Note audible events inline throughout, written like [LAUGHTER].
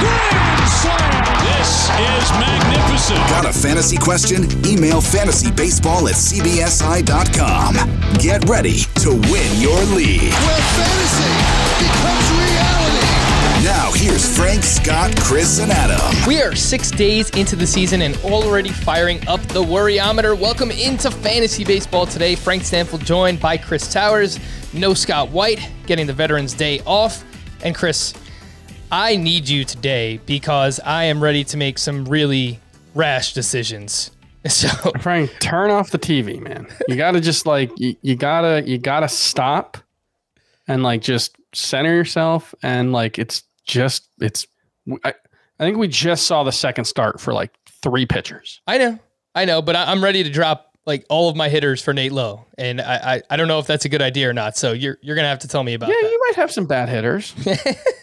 grand slam. This is magnificent. Got a fantasy question? Email fantasybaseball at cbsi.com. Get ready to win your league. where fantasy becomes reality. Now, here's Frank, Scott, Chris, and Adam. We are six days into the season and already firing up the worryometer. Welcome into fantasy baseball today. Frank Stampfel joined by Chris Towers. No Scott White getting the Veterans Day off. And Chris, I need you today because I am ready to make some really rash decisions. [LAUGHS] So Frank, turn off the TV, man. You gotta just like you, you gotta you gotta stop and like just center yourself and like it's just it's I, I think we just saw the second start for like three pitchers. I know, I know, but I, I'm ready to drop like all of my hitters for Nate Lowe, and I, I I don't know if that's a good idea or not. So you're you're gonna have to tell me about Yeah, that. you might have some bad hitters. [LAUGHS]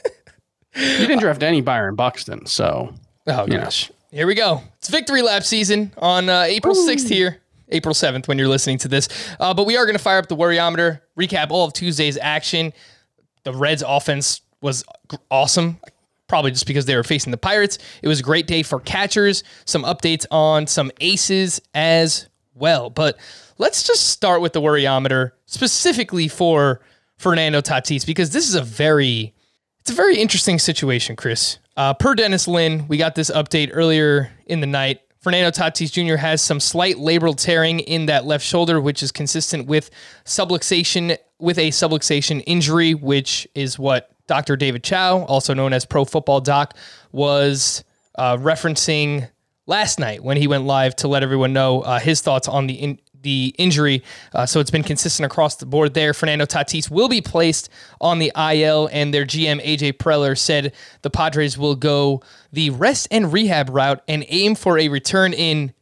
you didn't draft any Byron Buxton, so Oh gosh. Here we go. It's victory lap season on uh, April 6th here. April 7th when you're listening to this. Uh, but we are going to fire up the worryometer, recap all of Tuesday's action. The Reds offense was awesome. Probably just because they were facing the Pirates. It was a great day for catchers. Some updates on some aces as well. But let's just start with the worryometer specifically for Fernando Tatis because this is a very it's a very interesting situation, Chris. Uh, per Dennis Lin, we got this update earlier in the night. Fernando Tatis Jr. has some slight labral tearing in that left shoulder, which is consistent with subluxation with a subluxation injury, which is what Dr. David Chao, also known as Pro Football Doc, was uh, referencing last night when he went live to let everyone know uh, his thoughts on the in, the injury. Uh, so it's been consistent across the board there. Fernando Tatis will be placed on the IL, and their GM AJ Preller said the Padres will go the rest and rehab route and aim for a return in.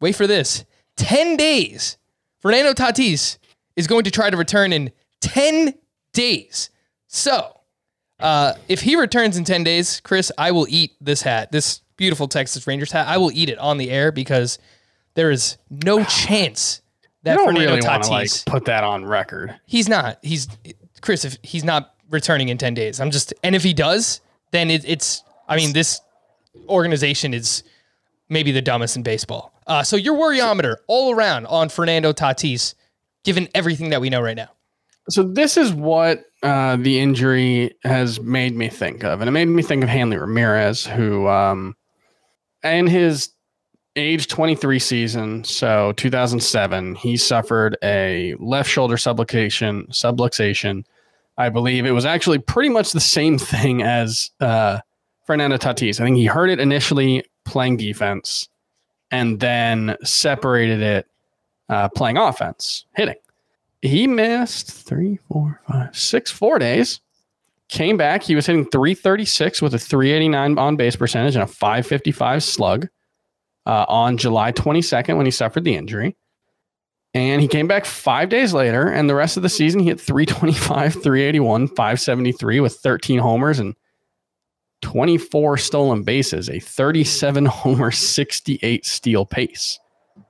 Wait for this, ten days. Fernando Tatis is going to try to return in ten days. So uh, if he returns in 10 days, Chris, I will eat this hat, this beautiful Texas Rangers hat. I will eat it on the air because there is no [SIGHS] chance that you don't Fernando really Tatis, like put that on record. he's not, he's, Chris, if he's not returning in 10 days, I'm just, and if he does, then it, it's, I mean, this organization is maybe the dumbest in baseball. Uh, so your worryometer all around on Fernando Tatis, given everything that we know right now. So this is what uh, the injury has made me think of, and it made me think of Hanley Ramirez, who, um, in his age 23 season, so 2007, he suffered a left shoulder subluxation. Subluxation, I believe it was actually pretty much the same thing as uh, Fernando Tatis. I think he hurt it initially playing defense, and then separated it uh, playing offense, hitting he missed three, four, five, six, four days. Came back. He was hitting 336 with a 389 on base percentage and a 555 slug uh, on July 22nd when he suffered the injury. And he came back five days later, and the rest of the season he hit 325, 381, 573 with 13 homers and 24 stolen bases, a 37 homer, 68 steal pace,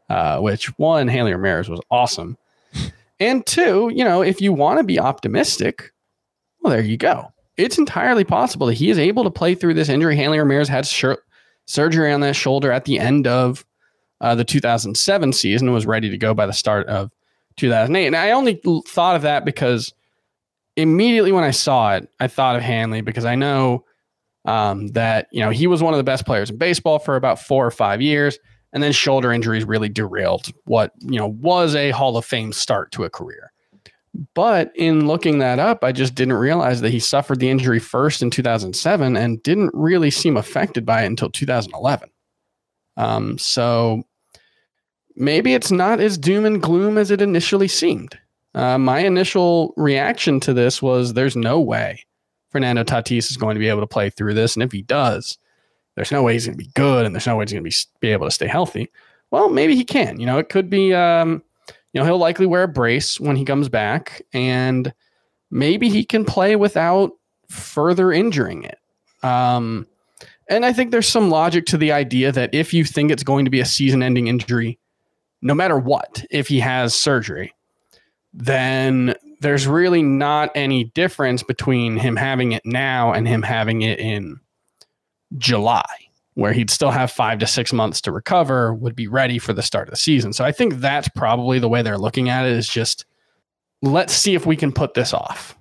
uh, which one, Hanley Ramirez was awesome. And two, you know, if you want to be optimistic, well, there you go. It's entirely possible that he is able to play through this injury. Hanley Ramirez had shir- surgery on that shoulder at the end of uh, the 2007 season was ready to go by the start of 2008. And I only thought of that because immediately when I saw it, I thought of Hanley because I know um, that you know he was one of the best players in baseball for about four or five years, and then shoulder injuries really derailed what you know was a Hall of Fame start to a career. But in looking that up, I just didn't realize that he suffered the injury first in 2007 and didn't really seem affected by it until 2011. Um, so maybe it's not as doom and gloom as it initially seemed. Uh, my initial reaction to this was there's no way Fernando Tatis is going to be able to play through this. And if he does, there's no way he's going to be good and there's no way he's going to be, be able to stay healthy. Well, maybe he can. You know, it could be, um, you know, he'll likely wear a brace when he comes back and maybe he can play without further injuring it. Um, and I think there's some logic to the idea that if you think it's going to be a season ending injury, no matter what, if he has surgery, then there's really not any difference between him having it now and him having it in July, where he'd still have five to six months to recover, would be ready for the start of the season. So I think that's probably the way they're looking at it is just let's see if we can put this off.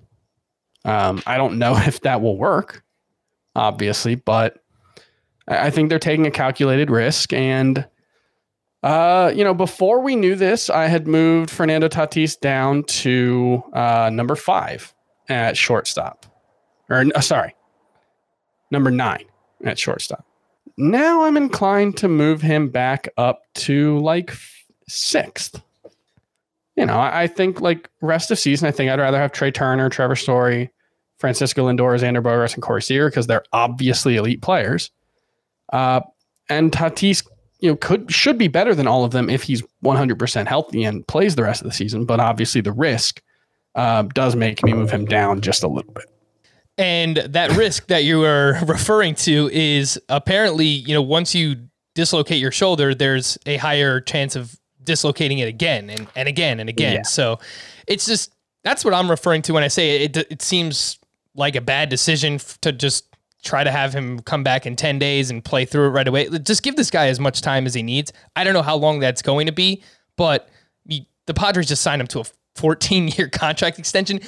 Um, I don't know [LAUGHS] if that will work, obviously, but I think they're taking a calculated risk and uh, you know, before we knew this, I had moved Fernando Tatis down to uh, number five at shortstop. Or, uh, sorry, number nine at shortstop. Now I'm inclined to move him back up to like sixth. You know, I, I think like rest of season, I think I'd rather have Trea Turner, Trevor Story, Francisco Lindor, Xander Bogaerts, and Corey Seager because they're obviously elite players. Uh, and Tatis you know, could should be better than all of them if he's 100% healthy and plays the rest of the season. But obviously, the risk uh, does make me move him down just a little bit. And that risk that you are [LAUGHS] referring to is apparently, you know, once you dislocate your shoulder, there's a higher chance of dislocating it again and, and again and again. Yeah. So it's just that's what I'm referring to when I say it. It, it seems like a bad decision f- to just try to have him come back in 10 days and play through it right away. Just give this guy as much time as he needs. I don't know how long that's going to be, but he, the Padres just signed him to a 14 year [LAUGHS] contract extension.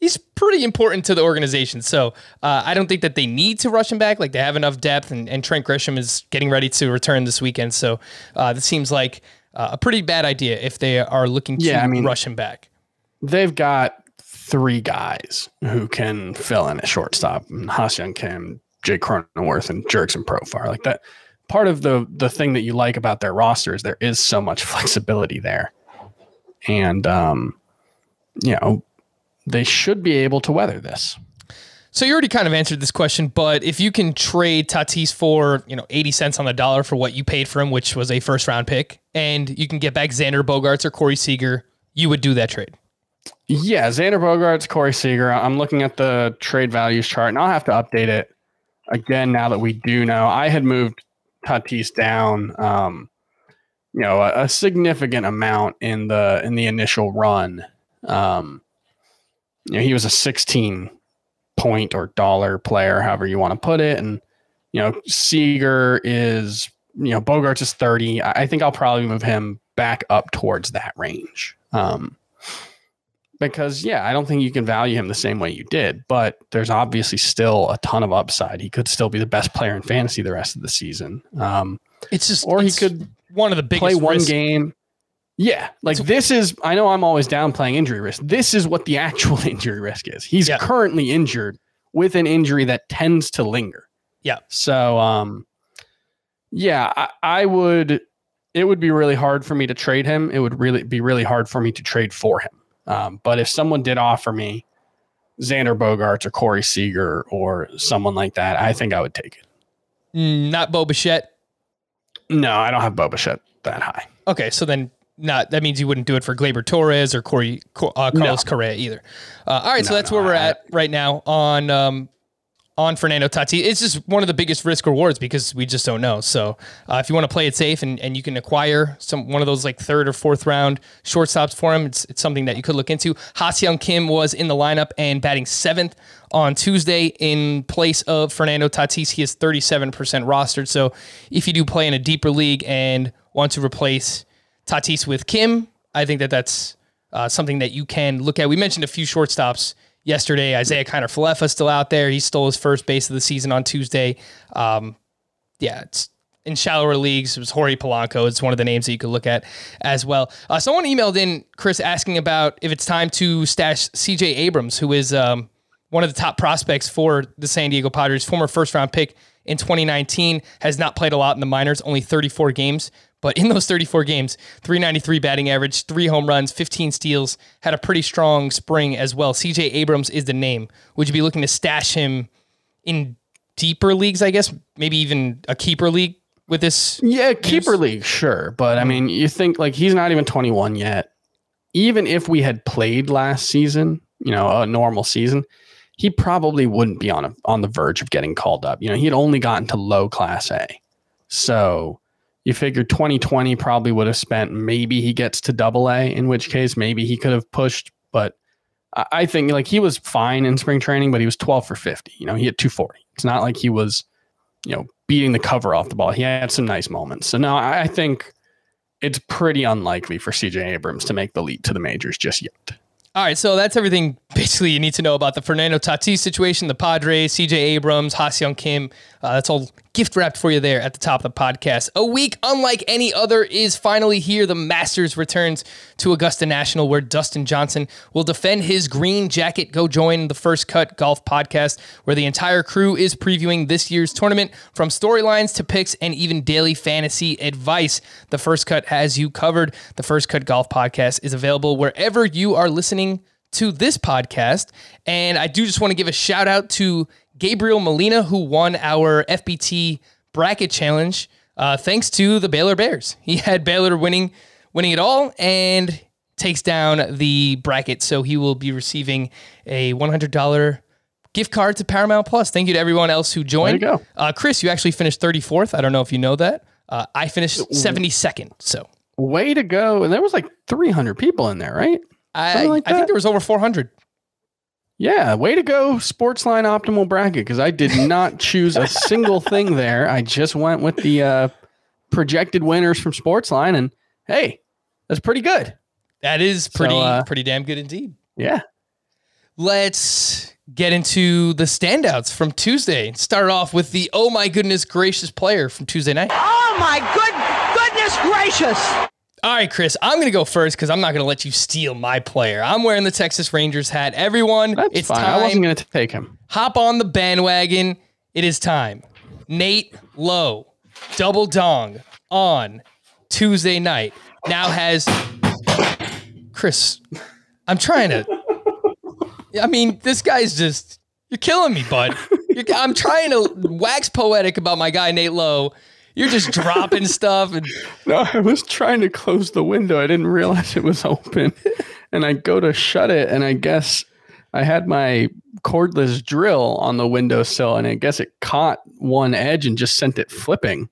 He's pretty important to the organization. So uh, I don't think that they need to rush him back. Like they have enough depth, and, and Trent Grisham is getting ready to return this weekend. So uh, this seems like uh, a pretty bad idea if they are looking to Yeah, I mean- rush him back. They've got three guys who can fill in at shortstop: Young Kim, Jake Cronenworth, and Jurickson Profar. Like that. Part of the the thing that you like about their roster is there is so much [LAUGHS] flexibility there, and um, you know they should be able to weather this. So you already kind of answered this question, but if you can trade Tatis for, you know, 80 cents on the dollar for what you paid for him, which was a first round pick, and you can get back Xander Bogaerts or Corey Seager, you would do that trade. Yeah, Xander Bogaerts, Corey Seager. I'm looking at the trade values chart, and I'll have to update it again now that we do know. I had moved Tatis down, um, you know, a, a significant amount in the in the initial run. Um, you know, he was a 16 point or dollar player, however you want to put it, and you know, Seager is you know Bogaerts is 30. I, think I'll probably move him back up towards that range. Um, because yeah, I don't think you can value him the same way you did, but there's obviously still a ton of upside. He could still be the best player in fantasy the rest of the season. Um, It's just, or he could one of the biggest play one risks. game. Yeah, like this is. I know I'm always downplaying injury risk. This is what the [LAUGHS] actual injury risk is. He's Yeah. currently injured with an injury that tends to linger. Yeah. So, um, yeah, I, I would. It would be really hard for me to trade him. It would really be really hard for me to trade for him. Um, but if someone did offer me Xander Bogaerts or Corey Seager or someone like that, I think I would take it. Mm, Not Bo Bichette. No, I don't have Boba that high. Okay, so then not that means you wouldn't do it for Gleyber Torres or Corey uh, Carlos Correa either. Uh, all right, so that's no, where we're I- at right now on um, on Fernando Tatis. It's just one of the biggest risk rewards because we just don't know. So uh, if you want to play it safe and, and you can acquire some one of those like third or fourth round shortstops for him, it's, it's something that you could look into. Young Kim was in the lineup and batting seventh on Tuesday in place of Fernando Tatis. He is 37% rostered. So if you do play in a deeper league and want to replace Tatis with Kim, I think that that's uh, something that you can look at. We mentioned a few shortstops yesterday. Isiah Kiner-Falefa still out there. He stole his first base of the season on Tuesday. Um, yeah, it's in shallower leagues. It was Jorge Polanco. It's one of the names that you could look at as well. Uh, someone emailed in Chris asking about if it's time to stash CJ Abrams, who is um, one of the top prospects for the San Diego Padres, former first round pick in 2019, has not played a lot in the minors, only 34 games. But in those 34 games, 393 batting average, three home runs, 15 steals, had a pretty strong spring as well. CJ Abrams is the name. Would you be looking to stash him in deeper leagues, I guess? Maybe even a keeper league with this? Yeah, keeper league, sure. But I mean, you think like he's not even 21 yet. Even if we had played last season, you know, a normal season, he probably wouldn't be on a, on the verge of getting called up. You know, he had only gotten to low class A. So you figure 2020 probably would have spent maybe he gets to double A, in which case maybe he could have pushed. But I- think like he was fine in spring training, but he was 12 for 50. You know, he hit 240. It's not like he was, you know, beating the cover off the ball. He had some nice moments. So now I think it's pretty unlikely for CJ Abrams to make the leap to the majors just yet. All right, so that's everything basically you need to know about the Fernando Tatis situation, the Padres, CJ Abrams, Ha-Seong Kim. Uh, that's all gift wrapped for you there at the top of the podcast. A week unlike any other is finally here. The Masters returns to Augusta National, where Dustin Johnson will defend his green jacket. Go join the First Cut Golf Podcast, where the entire crew is previewing this year's tournament from storylines to picks and even daily fantasy advice. The First Cut has you covered. The First Cut Golf Podcast is available wherever you are listening to this podcast. And I do just want to give a shout out to Gabriel Molina, who won our FBT bracket challenge. Uh, thanks to the Baylor Bears. He [LAUGHS] had Baylor winning, winning it all, and takes down the bracket. So he will be receiving a $100 gift card to Paramount Plus. Thank you to everyone else who joined. There you go. Uh, Chris, you actually finished 34th. I don't know if you know that. Uh, I finished 72nd. So Way to go. And there was like 300 people in there, right? I, like I think there was over 400. Yeah, way to go, Sportsline Optimal Bracket, because I did not choose a single thing there. I just went with the uh, projected winners from Sportsline, and hey, that's pretty good. That is pretty, uh, pretty damn good indeed. Yeah. let's get into the standouts from Tuesday. Start off with the oh my goodness gracious player from Tuesday night. Oh my good goodness gracious! All right, Chris, I'm going to go first because I'm not going to let you steal my player. I'm wearing the Texas Rangers hat. Everyone, That's it's fine. I wasn't going to take him. Hop on the bandwagon. It is time. Nate Lowe, double dong on Tuesday night. Now has Chris. I'm trying to. I mean, this guy's just. You're killing me, bud. You're, I'm trying to wax poetic about my guy Nate Lowe. You're just dropping stuff and [LAUGHS] No, I was trying to close the window. I didn't realize it was open. and I go to shut it, and I guess I had my cordless drill on the windowsill, and I guess it caught one edge and just sent it flipping.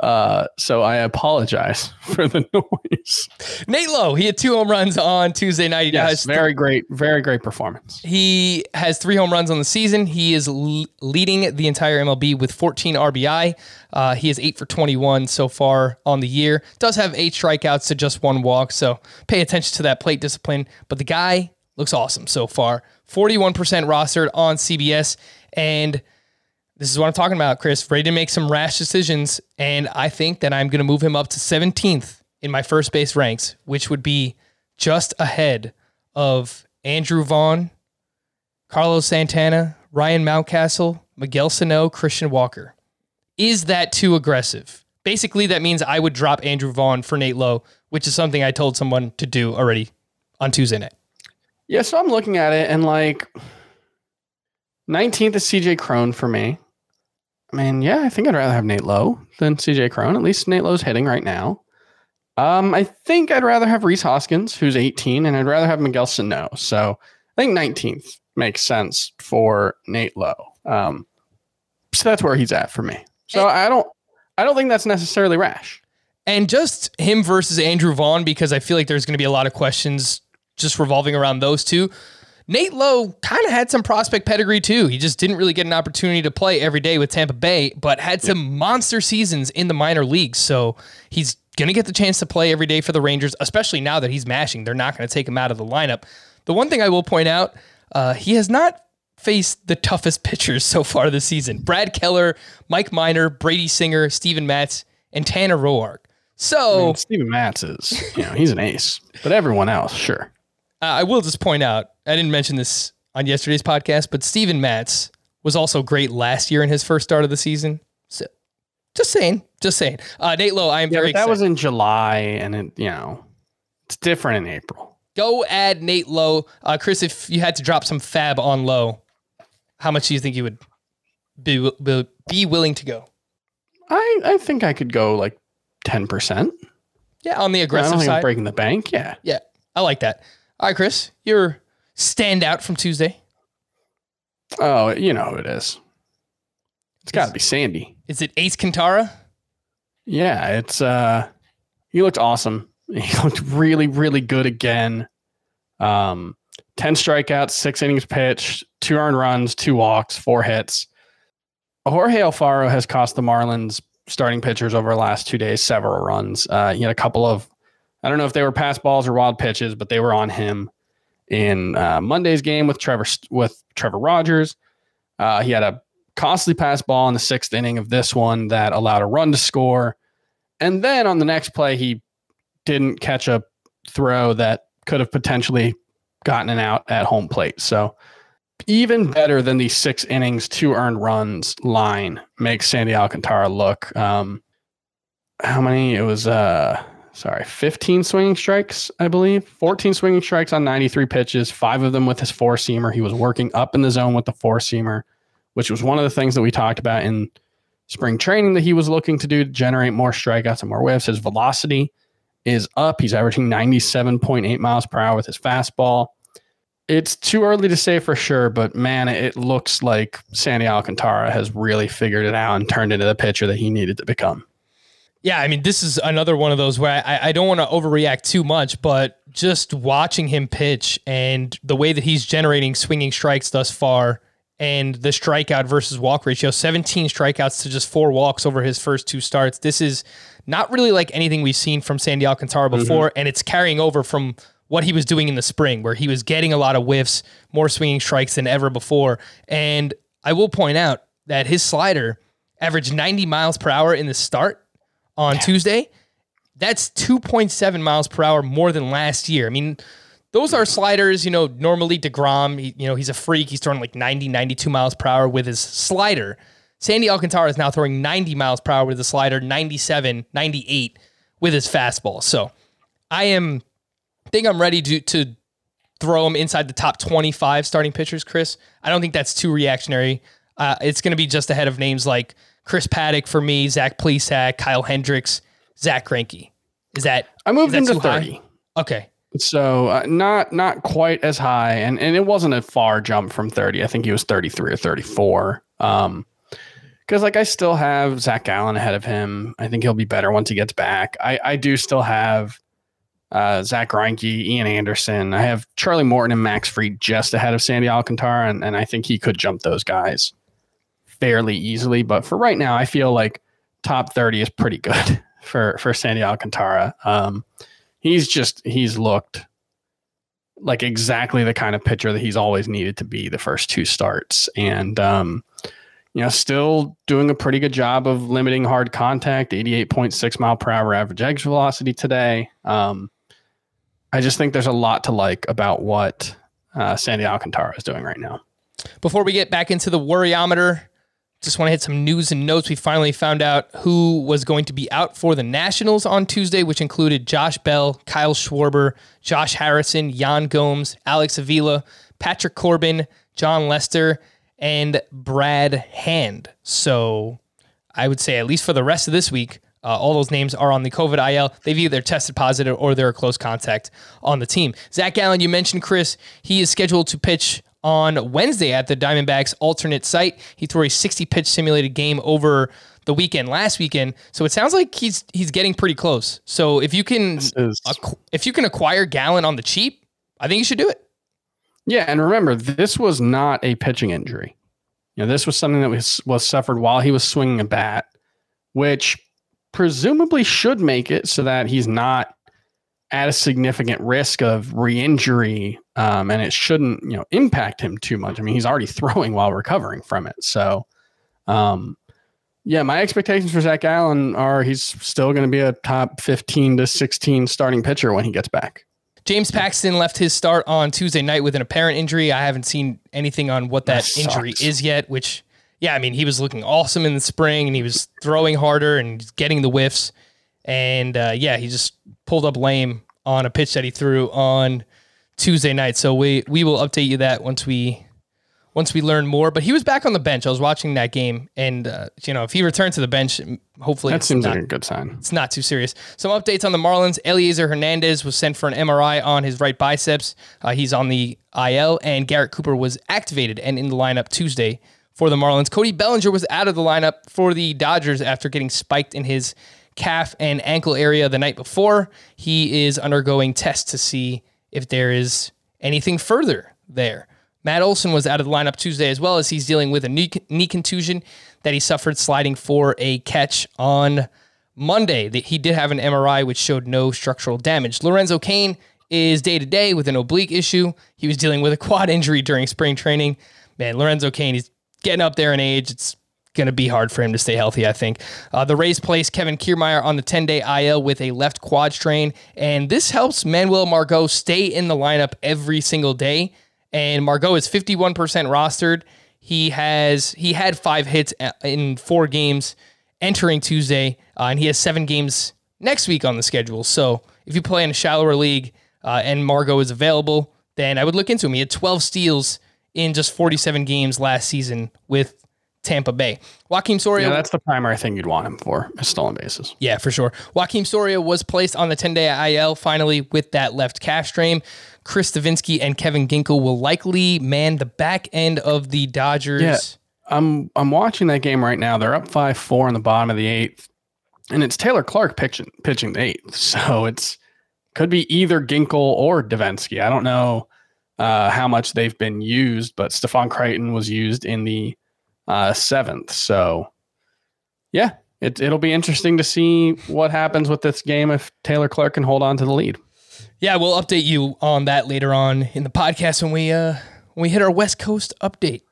Uh, so I apologize [LAUGHS] for the [LAUGHS] noise. Nate Lowe. He had two home runs on Tuesday night. He Yes, has very great, very great performance. He has three home runs on the season. He is leading the entire MLB with 14 RBI. Uh, he is eight for 21 so far on the year. Does have eight strikeouts to just one walk, so pay attention to that plate discipline. But the guy looks awesome so far. 41% rostered on CBS, and this is what I'm talking about, Chris. Ready to make some rash decisions, and I think that I'm going to move him up to 17th in my first base ranks, which would be just ahead of Andrew Vaughn, Carlos Santana, Ryan Mountcastle, Miguel Sano, Christian Walker. Is that too aggressive? Basically, that means I would drop Andrew Vaughn for Nate Lowe, which is something I told someone to do already on Tuesday night. Yeah, so I'm looking at it, and like 19th is CJ Cron for me. I mean, yeah, I think I'd rather have Nate Lowe than CJ Cron. At least Nate Lowe's hitting right now. Um, I think I'd rather have Rhys Hoskins, who's 18, and I'd rather have Miguel Sano. So I think 19th makes sense for Nate Lowe. Um, so that's where he's at for me. So I don't, I don't think that's necessarily rash. And just him versus Andrew Vaughn, because I feel like there's going to be a lot of questions just revolving around those two. Nate Lowe kind of had some prospect pedigree too. He just didn't really get an opportunity to play every day with Tampa Bay, but had some monster seasons in the minor leagues. So he's going to get the chance to play every day for the Rangers, especially now that he's mashing. They're not going to take him out of the lineup. The one thing I will point out, uh, he has not faced the toughest pitchers so far this season. Brad Keller, Mike Minor, Brady Singer, Steven Matz, and Tanner Roark. So I mean, Steven Matz is, you know, he's an ace, but everyone else, sure. Uh, I will just point out, I didn't mention this on yesterday's podcast, but Steven Matz was also great last year in his first start of the season. So just saying, just saying. Uh, Nate Lowe, I am Yeah, very that excited. was in July, and it, you know, it's different in April. Go add Nate Lowe. Uh, Chris, if you had to drop some fab on Lowe, how much do you think you would be, be, be willing to go? I, I think I could go like ten percent. Yeah, on the I don't aggressive think I'm side. breaking the bank. Yeah, Yeah, I like that. All right, Chris, your standout from Tuesday. Oh, you know who it is. It's got to be Sandy. Is it Ace Kintara? Yeah, it's uh he looked awesome. [LAUGHS] He looked really, really good again. Um 10 strikeouts, six innings pitched, two earned runs, two walks, four hits. Jorge Alfaro has cost the Marlins starting pitchers over the last two days several runs. Uh, he had a couple of, I don't know if they were pass balls or wild pitches, but they were on him in uh, Monday's game with Trevor with Trevor Rogers. Uh, he had a costly pass ball in the sixth inning of this one that allowed a run to score. And then on the next play, he didn't catch a throw that could have potentially gotten an out at home plate. So even better than the six innings, two earned runs line makes Sandy Alcantara look. Um, how many? It was uh sorry, 15 swinging strikes, I believe. 14 swinging strikes on 93 pitches, five of them with his four seamer. He was working up in the zone with the four seamer, which was one of the things that we talked about in spring training that he was looking to do to generate more strikeouts and more whiffs. His velocity is up. He's averaging 97.8 miles per hour with his fastball. It's too early to say for sure, but man, it looks like Sandy Alcantara has really figured it out and turned into the pitcher that he needed to become. Yeah, I mean, this is another one of those where I, I don't want to overreact too much, but just watching him pitch and the way that he's generating swinging strikes thus far and the strikeout versus walk ratio 17 strikeouts to just four walks over his first two starts. This is not really like anything we've seen from Sandy Alcantara mm-hmm. before, and it's carrying over from what he was doing in the spring, where he was getting a lot of whiffs, more swinging strikes than ever before. And I will point out that his slider averaged 90 miles per hour in the start on Tuesday. That's 2.7 miles per hour more than last year. I mean, those are sliders, you know, normally DeGrom, he, you know, he's a freak. He's throwing like 90, 92 miles per hour with his slider. Sandy Alcantara is now throwing 90 miles per hour with the slider, 97, 98 with his fastball. So I am, think I'm ready to, to throw him inside the top 25 starting pitchers, Chris. I don't think that's too reactionary. Uh, it's going to be just ahead of names like Chris Paddack for me, Zach Plesac, Kyle Hendricks, Zack Greinke. Is that I moved him to too high? 30. Okay. So uh, not not quite as high, and and it wasn't a far jump from thirty. I think he was thirty three or thirty four. Um, because like I still have Zac Gallen ahead of him. I think he'll be better once he gets back. I I do still have uh, Zack Greinke, Ian Anderson. I have Charlie Morton and Max Fried just ahead of Sandy Alcantara, and, and I think he could jump those guys fairly easily. But for right now, I feel like top thirty is pretty good [LAUGHS] for for Sandy Alcantara. Um, he's just he's looked like exactly the kind of pitcher that he's always needed to be the first two starts and um you know still doing a pretty good job of limiting hard contact 88.6 mile per hour average exit velocity today um i just think there's a lot to like about what uh, sandy alcantara is doing right now Before we get back into the worryometer, just want to hit some news and notes. We finally found out who was going to be out for the Nationals on Tuesday, which included Josh Bell, Kyle Schwarber, Josh Harrison, Yan Gomes, Alex Avila, Patrick Corbin, Jon Lester, and Brad Hand. So I would say, at least for the rest of this week, uh, all those names are on the COVID IL. They've either tested positive or they're a close contact on the team. Zac Gallen, you mentioned Chris. He is scheduled to pitch on Wednesday at the Diamondbacks alternate site. He threw a 60 pitch simulated game over the weekend last weekend. So it sounds like he's he's getting pretty close. So if you can This is- acqu- if you can acquire Gallen on the cheap, I think you should do it. Yeah, and remember, this was not a pitching injury. You know, this was something that was was suffered while he was swinging a bat, which presumably should make it so that he's not at a significant risk of re-injury, um, and it shouldn't you know impact him too much. I mean, he's already [LAUGHS] throwing while recovering from it, so um, yeah, my expectations for Zac Gallen are he's still going to be a top fifteen to sixteen starting pitcher when he gets back. James Paxton left his start on Tuesday night with an apparent injury. I haven't seen anything on what that, That injury sucks. is yet, which, yeah, I mean, he was looking awesome in the spring and he was throwing harder and getting the whiffs. And uh, yeah, he just pulled up lame on a pitch that he threw on Tuesday night. So we we will update you that once we once we learn more. But he was back on the bench. I was watching that game, and uh, you know, if he returned to the bench, hopefully That seems not- like a good sign. it's not too serious. Some updates on the Marlins. Elieser Hernandez was sent for an MRI on his right biceps. Uh, he's on the IL, and Garrett Cooper was activated and in the lineup Tuesday for the Marlins. Cody Bellinger was out of the lineup for the Dodgers after getting spiked in his calf and ankle area the night before. He is undergoing tests to see if there is anything further there. Matt Olson was out of the lineup Tuesday as well as he's dealing with a knee, knee contusion that he suffered sliding for a catch on Monday. The- He did have an MRI which showed no structural damage. Lorenzo Cain is day to day with an oblique issue. He was dealing with a quad [LAUGHS] injury during spring training. Man, Lorenzo Cain, he's getting up there in age. It's going to be hard for him to stay healthy, I think. Uh, the Rays placed Kevin Kiermaier on the 10 day IL with a left quad strain, and this helps Manuel Margot stay in the lineup every single day. And Margot is 51% rostered. He has he had five hits in four games entering Tuesday, uh, and he has seven games next week on the schedule. So if you play in a shallower league uh, and Margot is available, then I would look into him. He had 12 steals in just 47 games last season with Tampa Bay. Joakim Soria Yeah, that's the primary thing you'd want him for, is stolen bases. yeah, for sure. Joakim Soria was placed on the 10 day IL finally with that left calf strain. Chris Devenski and Kevin Ginkel will likely man the back end of the Dodgers. Yeah. I'm I'm watching that game right now. They're up five four in the bottom of the eighth, and it's Taylor Clarke pitching pitching the eighth. [LAUGHS] So it's could be either Ginkel or Devenski. I don't know uh, how much they've been used, but Stefan Crichton was used in the uh, seventh. So yeah, it, it'll be interesting to see what happens with this game if Taylor Clarke can hold on to the lead. Yeah, we'll update you on that later on in the podcast when we uh when we hit our West Coast update.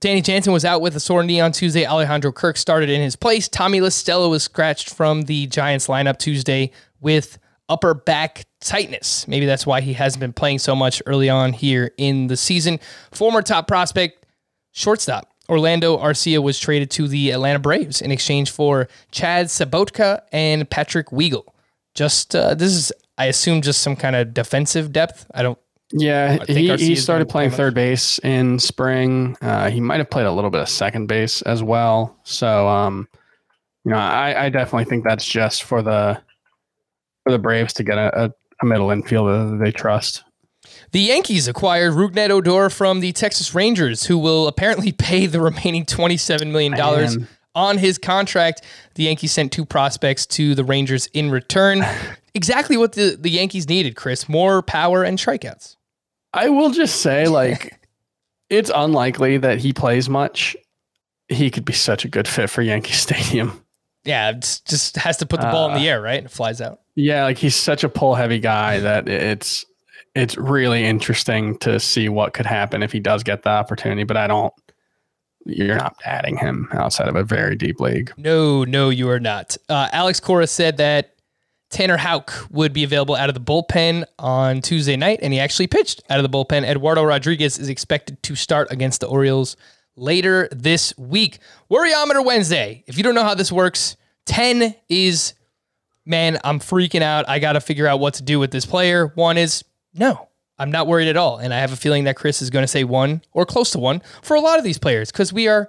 Danny Jansen was out with a sore knee on Tuesday. Alejandro Kirk started in his place. Tommy La Stella was scratched from the Giants lineup Tuesday with upper back tightness. Maybe that's why he hasn't been playing so much early on here in the season. Former top prospect shortstop Orlando Arcia was traded to the Atlanta Braves in exchange for Chad Sobotka and Patrick Weigel. Just uh, this is, I assume, just some kind of defensive depth. I don't. Yeah, think he, he started playing third base in spring. Uh, he might have played a little bit of second base as well. So, um, you know, I, I definitely think that's just for the for the Braves to get a, a, a middle infielder that they trust. The Yankees acquired Rougned Odor from the Texas Rangers, who will apparently [LAUGHS] pay the remaining $27 million on his contract. The Yankees sent two prospects to the Rangers in return. [SIGHS] exactly what the, the Yankees needed, Chris. More power and strikeouts. I will just say, like, [LAUGHS] it's unlikely that he plays much. He could be such a good fit for Yankee [LAUGHS] Stadium. Yeah, just has to put the ball in the uh, air, right? It flies out. Yeah, like he's such a pull heavy guy that it's it's really interesting to see what could happen if he does get the opportunity. But I don't. You're not adding him outside of a very deep league. No, no, you are not. Uh, Alex Cora said that Tanner Houck would be available out of the bullpen on Tuesday night, and he actually pitched out of the bullpen. Eduardo Rodriguez is expected to start against the Orioles later this week. Worryometer Wednesday. If you don't know how this works, 10 is, man, I'm freaking out. I got to figure out what to do with this player. One is, no, I'm not worried at all. And I have a feeling that Chris is going to say one or close to one for a lot of these players because we are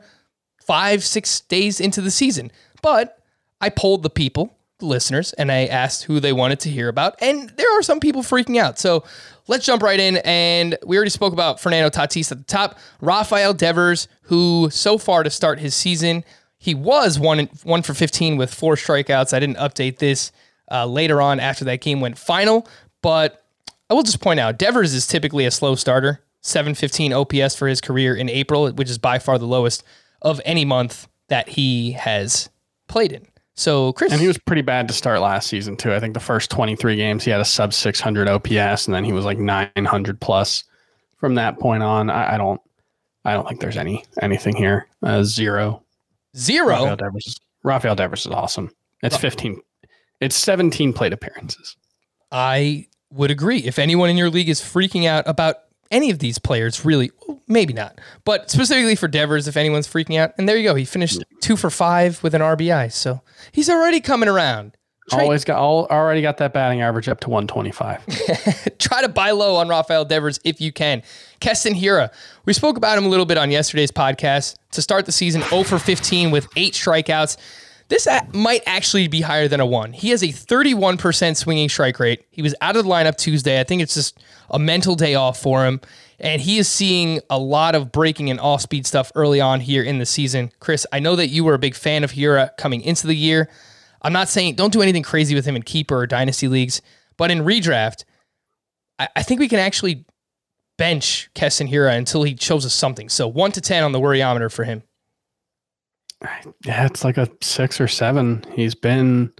five, six days into the season. But I polled the people, the listeners, and I asked who they wanted to hear about. And there are some people freaking out. So let's jump right in. And we already spoke about Fernando Tatis at the top. Rafael Devers, who so far to start his season, he was one, one for 15 with four strikeouts. I didn't update this uh, later on after that game went final. But I will just point out Devers is typically a slow starter. 715 OPS for his career in April, which is by far the lowest of any month that he has played in. So Chris, And he was pretty bad to start last season too. I think the first 23 games he had a sub 600 OPS, and then he was like 900 plus from that point on. I, I don't, I don't think there's any anything here. Uh, zero. zero. Rafael Devers. Rafael Devers is awesome. It's 15. It's 17 plate appearances. I would agree. If anyone in your league is freaking out about any of these players, really, maybe not, but specifically for Devers, if anyone's freaking out, and there you go, he finished two for five with an RBI, so he's already coming around. Try, Always got all already got that batting average up to 125. [LAUGHS] try to buy low on Rafael Devers if you can. Keston Hiura, we spoke about him a little bit on yesterday's podcast. To start the season, 0 for 15 with eight strikeouts. This might actually be higher than a one. He has a 31% swinging strike rate. He was out of the lineup Tuesday. I think it's just a mental day off for him. And he is seeing a lot of breaking and off speed stuff early on here in the season. Chris, I know that you were a big fan of Hiura coming into the year. I'm not saying don't do anything crazy with him in keeper or dynasty leagues, but in redraft, I, I think we can actually bench Keston Hiura until he shows us something. So one to 10 on the worryometer for him. Yeah, it's like a six or seven. He's been,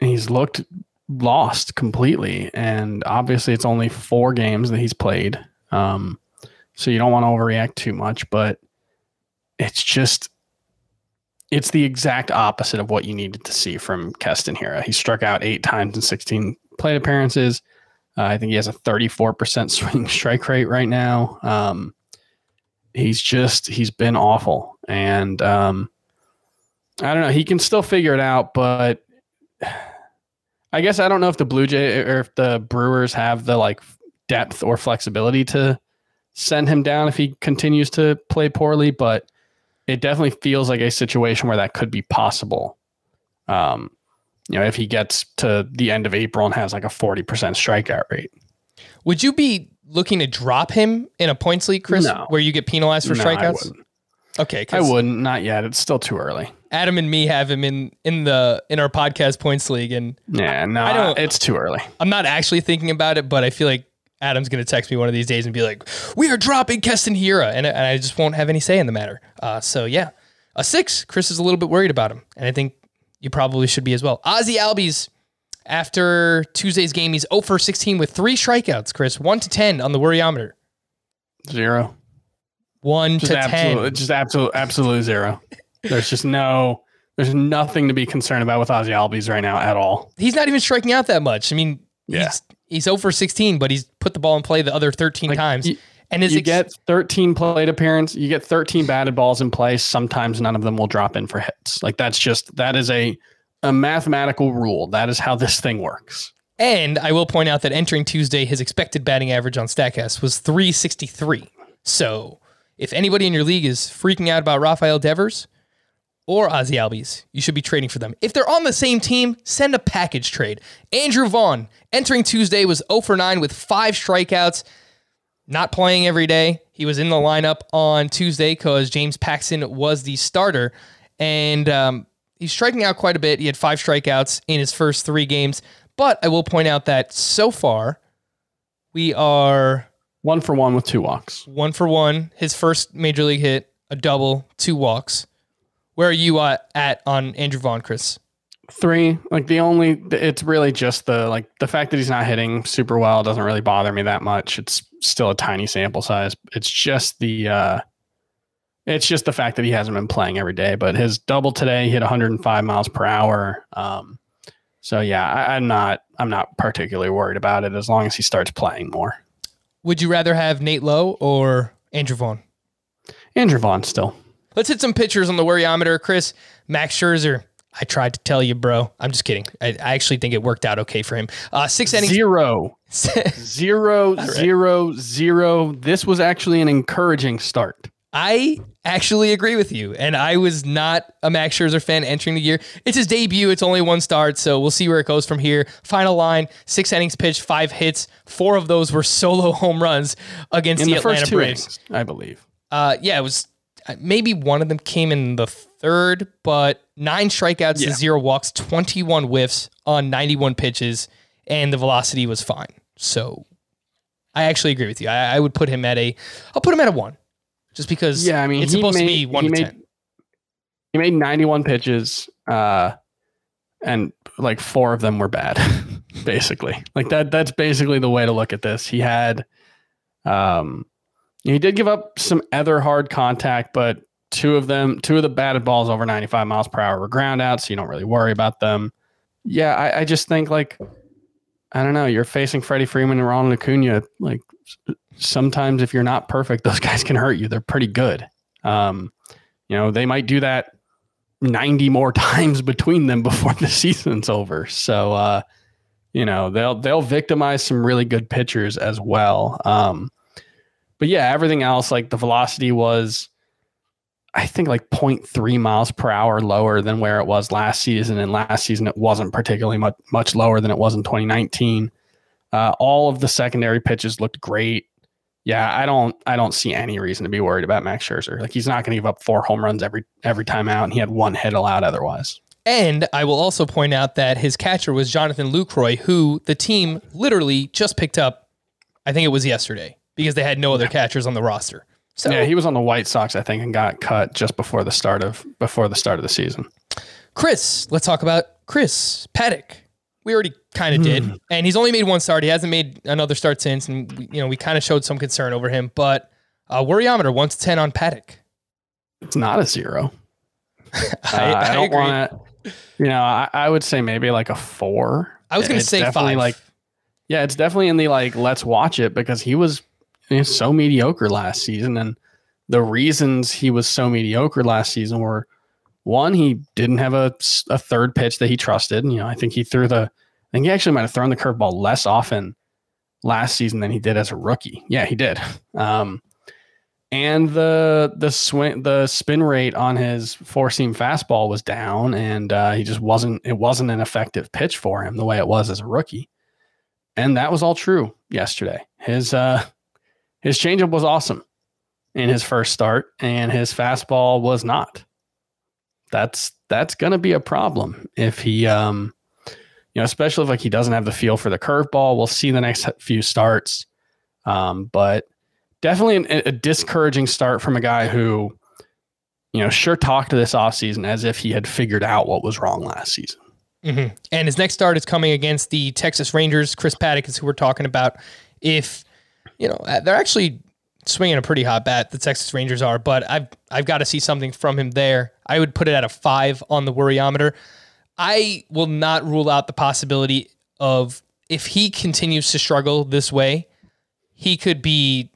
he's looked lost completely, and obviously it's only four games that he's played. Um, so you don't want to overreact too much, but it's just, it's the exact opposite of what you needed to see from Keston Hiura. He struck out eight times in 16 plate appearances. Uh, I think he has a 34% [LAUGHS] swing strike rate right now. Um, he's just he's been awful. And um i don't know. He can still figure it out but i guess i don't know if the blue jay or if the brewers have the like depth or flexibility to send him down if he continues to play poorly but it definitely feels like a situation where that could be possible. Um you know if he gets to the end of april and has like a 40% strikeout rate. Would you be looking to drop him in a points league, Chris, No. where you get penalized for No, I strikeouts? wouldn't. Okay, I wouldn't not yet it's still too early Adam and me have him in in the in our podcast points league, and yeah no I don't- it's too early I'm not actually thinking about it, but I feel like Adam's going to text me one of these days and be like, "We are dropping Keston Hiura," and, and I just won't have any say in the matter. Uh, so yeah, a six. Chris is a little bit worried about him, and I think you probably should be as well. Ozzy Albies, after Tuesday's game, he's 0 for 16 with three strikeouts. Chris, one to ten on the worryometer. Zero. One Just to absolute, ten. just absolute, absolute zero. There's just no, there's nothing to be concerned about with Ozzy Albies right now at all. He's not even striking out that much. I mean, Yeah. he's he's 0 for 16, but he's put the ball in play the other 13 Like, times. you- and You ex- get 13 plate appearance, you get 13 batted balls in play. Sometimes none of them will drop in for hits. Like that's just that is a a mathematical rule. That is how this thing works. And I will point out that entering Tuesday, his expected batting average on Statcast was 363. So if anybody in your league is freaking out about Rafael Devers or Ozzy Albies, you should be trading for them. If they're on the same team, send a package trade. Andrew Vaughn, entering Tuesday, was 0 for 9 with five strikeouts, not playing every day. He was in the lineup on Tuesday because James Paxton was the starter. And um, he's striking out quite a bit. He had five strikeouts in his first three games. But I will point out that so far, we are One for one with two walks. one for one. His first major league hit, a double, two walks. Where are you uh, at on Andrew Vaughn, Chris? Three, like the only, it's really just the like the fact that he's not hitting super well doesn't really bother me that much. It's still a tiny sample size. It's just the, uh it's just the fact that he hasn't been playing every day. But his double today he hit 105 miles per hour. Um, so yeah, I, I'm not, I'm not particularly worried about it as long as he starts playing more. Would you rather have Nate Lowe or Andrew Vaughn? Andrew Vaughn still. Let's hit some pictures on the worryometer, Chris. Max Scherzer. I tried to tell you, bro. I'm just kidding. I, I actually think it worked out okay for him. Uh, six innings. Zero, [LAUGHS] zero, zero, zero. This was actually an encouraging start. I actually agree with you, and I was not a Max Scherzer fan entering the year. It's his debut. It's only one start, so we'll see where it goes from here. Final line: six innings pitched, five hits. Four of those were [LAUGHS] solo home runs against In the, the, Atlanta Braves. innings, I believe. Uh, yeah, it was uh, maybe one of them came in the third, but nine strikeouts Yeah. to zero walks, 21 whiffs on 91 pitches, and the velocity was fine. So I actually agree with you. I, I would put him at a, I'll put him at a one, just because Yeah, I mean, it's he supposed to made- be one he to made- 10. He made 91 pitches uh, and like four of them were bad, [LAUGHS] basically. Like that. That's basically the way to look at this. He had, um, he did give up some other hard contact, but two of them, two of the batted balls over 95 miles per hour were ground out, so you don't really worry about them. Yeah, I, I just think like, I don't know. You're facing Freddie Freeman and Ronald Acuna. Like sometimes if you're not perfect, those [LAUGHS] guys can hurt you. They're pretty good. Um, you know, they might do that 90 more [LAUGHS] times between them before the [LAUGHS] season's over. So, uh, you know, they'll they'll victimize some really good pitchers as well. Um, but yeah, everything else like the velocity was I think like 0.3 miles per hour lower than where it was last season. And last season, it wasn't particularly much, much lower than it was in 2019. Uh, all of the secondary pitches looked great. Yeah, I don't, I don't see any reason to be worried about Max Scherzer. Like he's not going to give up four home runs every every time out, and he had one hit allowed otherwise. And I will also point out that his catcher was Jonathan Lucroy, who the team literally just picked up. I think it was yesterday because they had no other catchers on the roster. So yeah, he was on the White Sox, I think, and got cut just before the start of before the start of the season. Chris, let's talk about Chris Paddack. We already kind of did, and he's only made one start. He hasn't made another start since, and we, you know we kind of showed some concern over him. But uh, worryometer one to ten on Paddack. It's not a zero. [LAUGHS] I, Uh, I, I don't want to. You know, I, I would say maybe like a four. I was going to say five. Like, yeah, it's definitely in the like let's watch it because he was you know, so mediocre last season, and the reasons he was so mediocre last season were one he didn't have a, a third pitch that he trusted. And, you know, I think he threw the. I think he actually might have thrown the curveball less often last season than he did as a rookie. Yeah, he did. Um, and the the swing the spin rate on his four seam fastball was down, and uh, he just wasn't. It wasn't an effective pitch for him the way it was as a rookie, and that was all true yesterday. His uh, his changeup was awesome in his first start, and his fastball was not. That's that's gonna be a problem if he um, you know, especially if like he doesn't have the feel for the curveball. We'll see the next few starts, um, but definitely an, a discouraging start from a guy who, you know, sure talked to this offseason as if he had figured out what was wrong last season. hmm And his next start is coming against the Texas Rangers. Chris Paddack is who we're talking about. If you know, uh, they're actually swinging a pretty hot bat. The Texas Rangers are, but I've I've got to see something from him there. I would put it at a five on the worryometer. I will not rule out the possibility of if he continues to struggle this way, he could be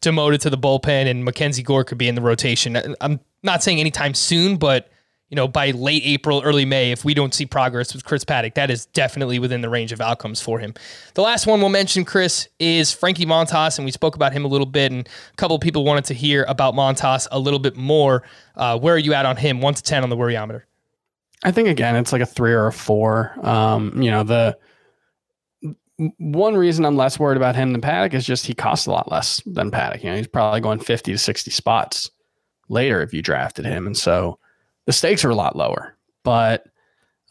demoted to the bullpen and Mackenzie Gore could be in the rotation. I'm not saying anytime soon, but you know, by late April, early May, if we don't see progress with Chris Paddack, that is definitely within the range of outcomes for him. The last one we'll mention, Chris, is Frankie Montas, and we spoke about him a little bit, and a couple of people wanted to hear about Montas a little bit more. Uh, where are you at on him? One to ten on the worryometer. I think again, it's like a three or a four. Um, you know, the one reason I'm less worried about him than Paddack is just he costs a lot less than Paddack. You know, he's probably going 50 to 60 spots later if you drafted him. And so the stakes are a lot lower. But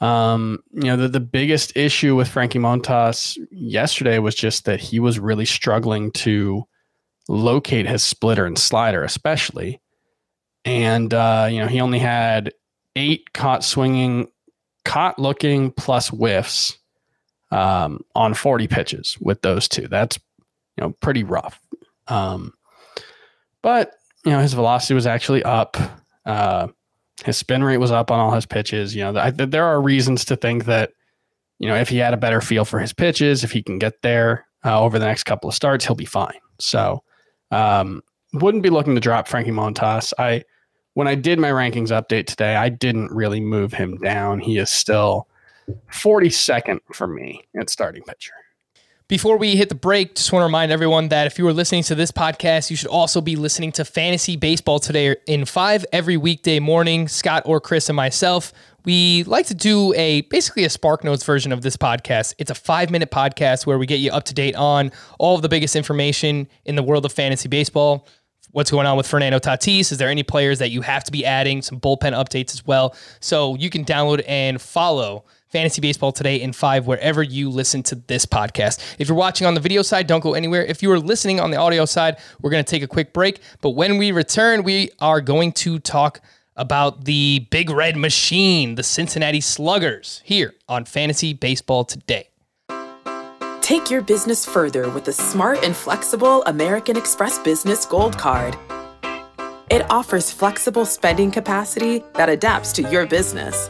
um, you know, the, the biggest issue with Frankie Montas yesterday was just that he was really struggling to locate his splitter and slider, especially. And uh, you know, he only had eight caught swinging, caught looking plus whiffs um, on 40 pitches with those two. That's you know pretty rough. Um, but you know his velocity was actually up. Uh, his spin rate was up on all his pitches. You know, I, there are reasons to think that you know if he had a better feel for his pitches, if he can get there uh, over the next couple of starts, he'll be fine. So, um, wouldn't be looking to drop Frankie Montas. I when I did my rankings update today, I didn't really move him down. He is still 42nd for me at starting pitcher. Before we hit the break, just want to remind everyone that if you are listening to this podcast, you should also be listening to Fantasy Baseball today in five every weekday morning. Scott or Chris and myself, we like to do a basically a Spark Notes version of this podcast. It's a five minute podcast where we get you up to date on all of the biggest information in the world of fantasy baseball. What's going on with Fernando Tatis? Is there any players that you have to be adding? Some bullpen updates as well. So you can download and follow Fantasy Baseball today in five wherever you listen to this podcast. If you're watching on the video side, don't go anywhere. If you are listening on the audio side, we're going to take a quick break. But when we return, we are going to talk about the Big Red Machine, the Cincinnati Sluggers, here on Fantasy Baseball Today. Take your business further with the smart and flexible American Express Business Gold Card. It offers flexible spending capacity that adapts to your business.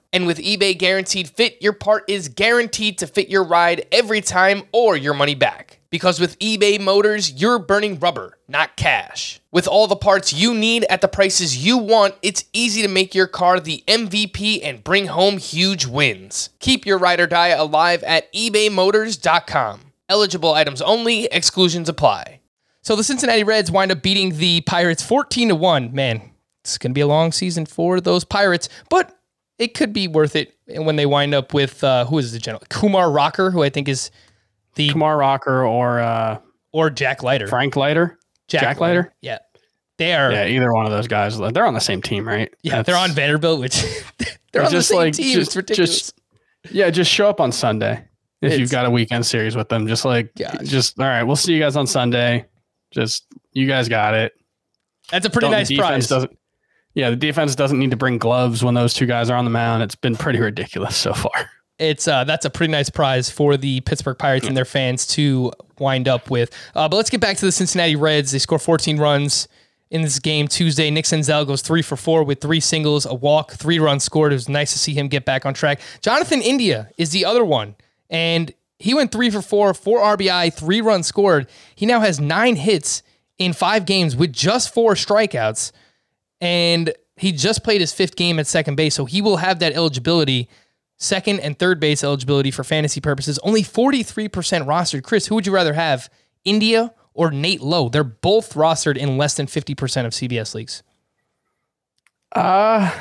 And with eBay Guaranteed Fit, your part is guaranteed to fit your ride every time or your money back. Because with eBay Motors, you're burning rubber, not cash. With all the parts you need at the prices you want, it's easy to make your car the MVP and bring home huge wins. Keep your ride or die alive at ebaymotors.com. Eligible items only, exclusions apply. So the Cincinnati Reds wind up beating the Pirates 14 to 1. Man, it's going to be a long season for those Pirates, but it could be worth it when they wind up with uh, who is the general? Kumar Rocker, who I think is the Kumar Rocker or uh, or Jack Leiter. Frank Leiter. Jack Leiter? Yeah. They are Yeah, either one of those guys. They're on the same team, right? Yeah. They're on Vanderbilt, which [LAUGHS] they're on just the same like team. just, it's ridiculous. just yeah, just show up on Sunday if It's- you've got a weekend series with them. Just like Gosh. just all right, we'll see you guys on Sunday. Just you guys got it. That's a pretty Don't- nice prize. Doesn't, yeah, the defense doesn't need to bring gloves when those two guys are on the mound. It's been pretty ridiculous so far. it's uh, that's a pretty nice prize for the Pittsburgh Pirates and their fans to wind up with. Uh, but let's get back to the Cincinnati Reds. They score 14 runs in this game Tuesday. Nick Senzel goes three for four with three singles, a walk, three runs scored. It was nice to see him get back on track. Jonathan India is the other one, and he went three for four, four RBI, three runs scored. He now has nine hits in five games with just four strikeouts and he just played his fifth game at second base, so he will have that eligibility, second and third base eligibility for fantasy purposes. Only 43% rostered. Chris, who would you rather have, India or Nate Lowe? They're both rostered in less than 50% of CBS leagues. Uh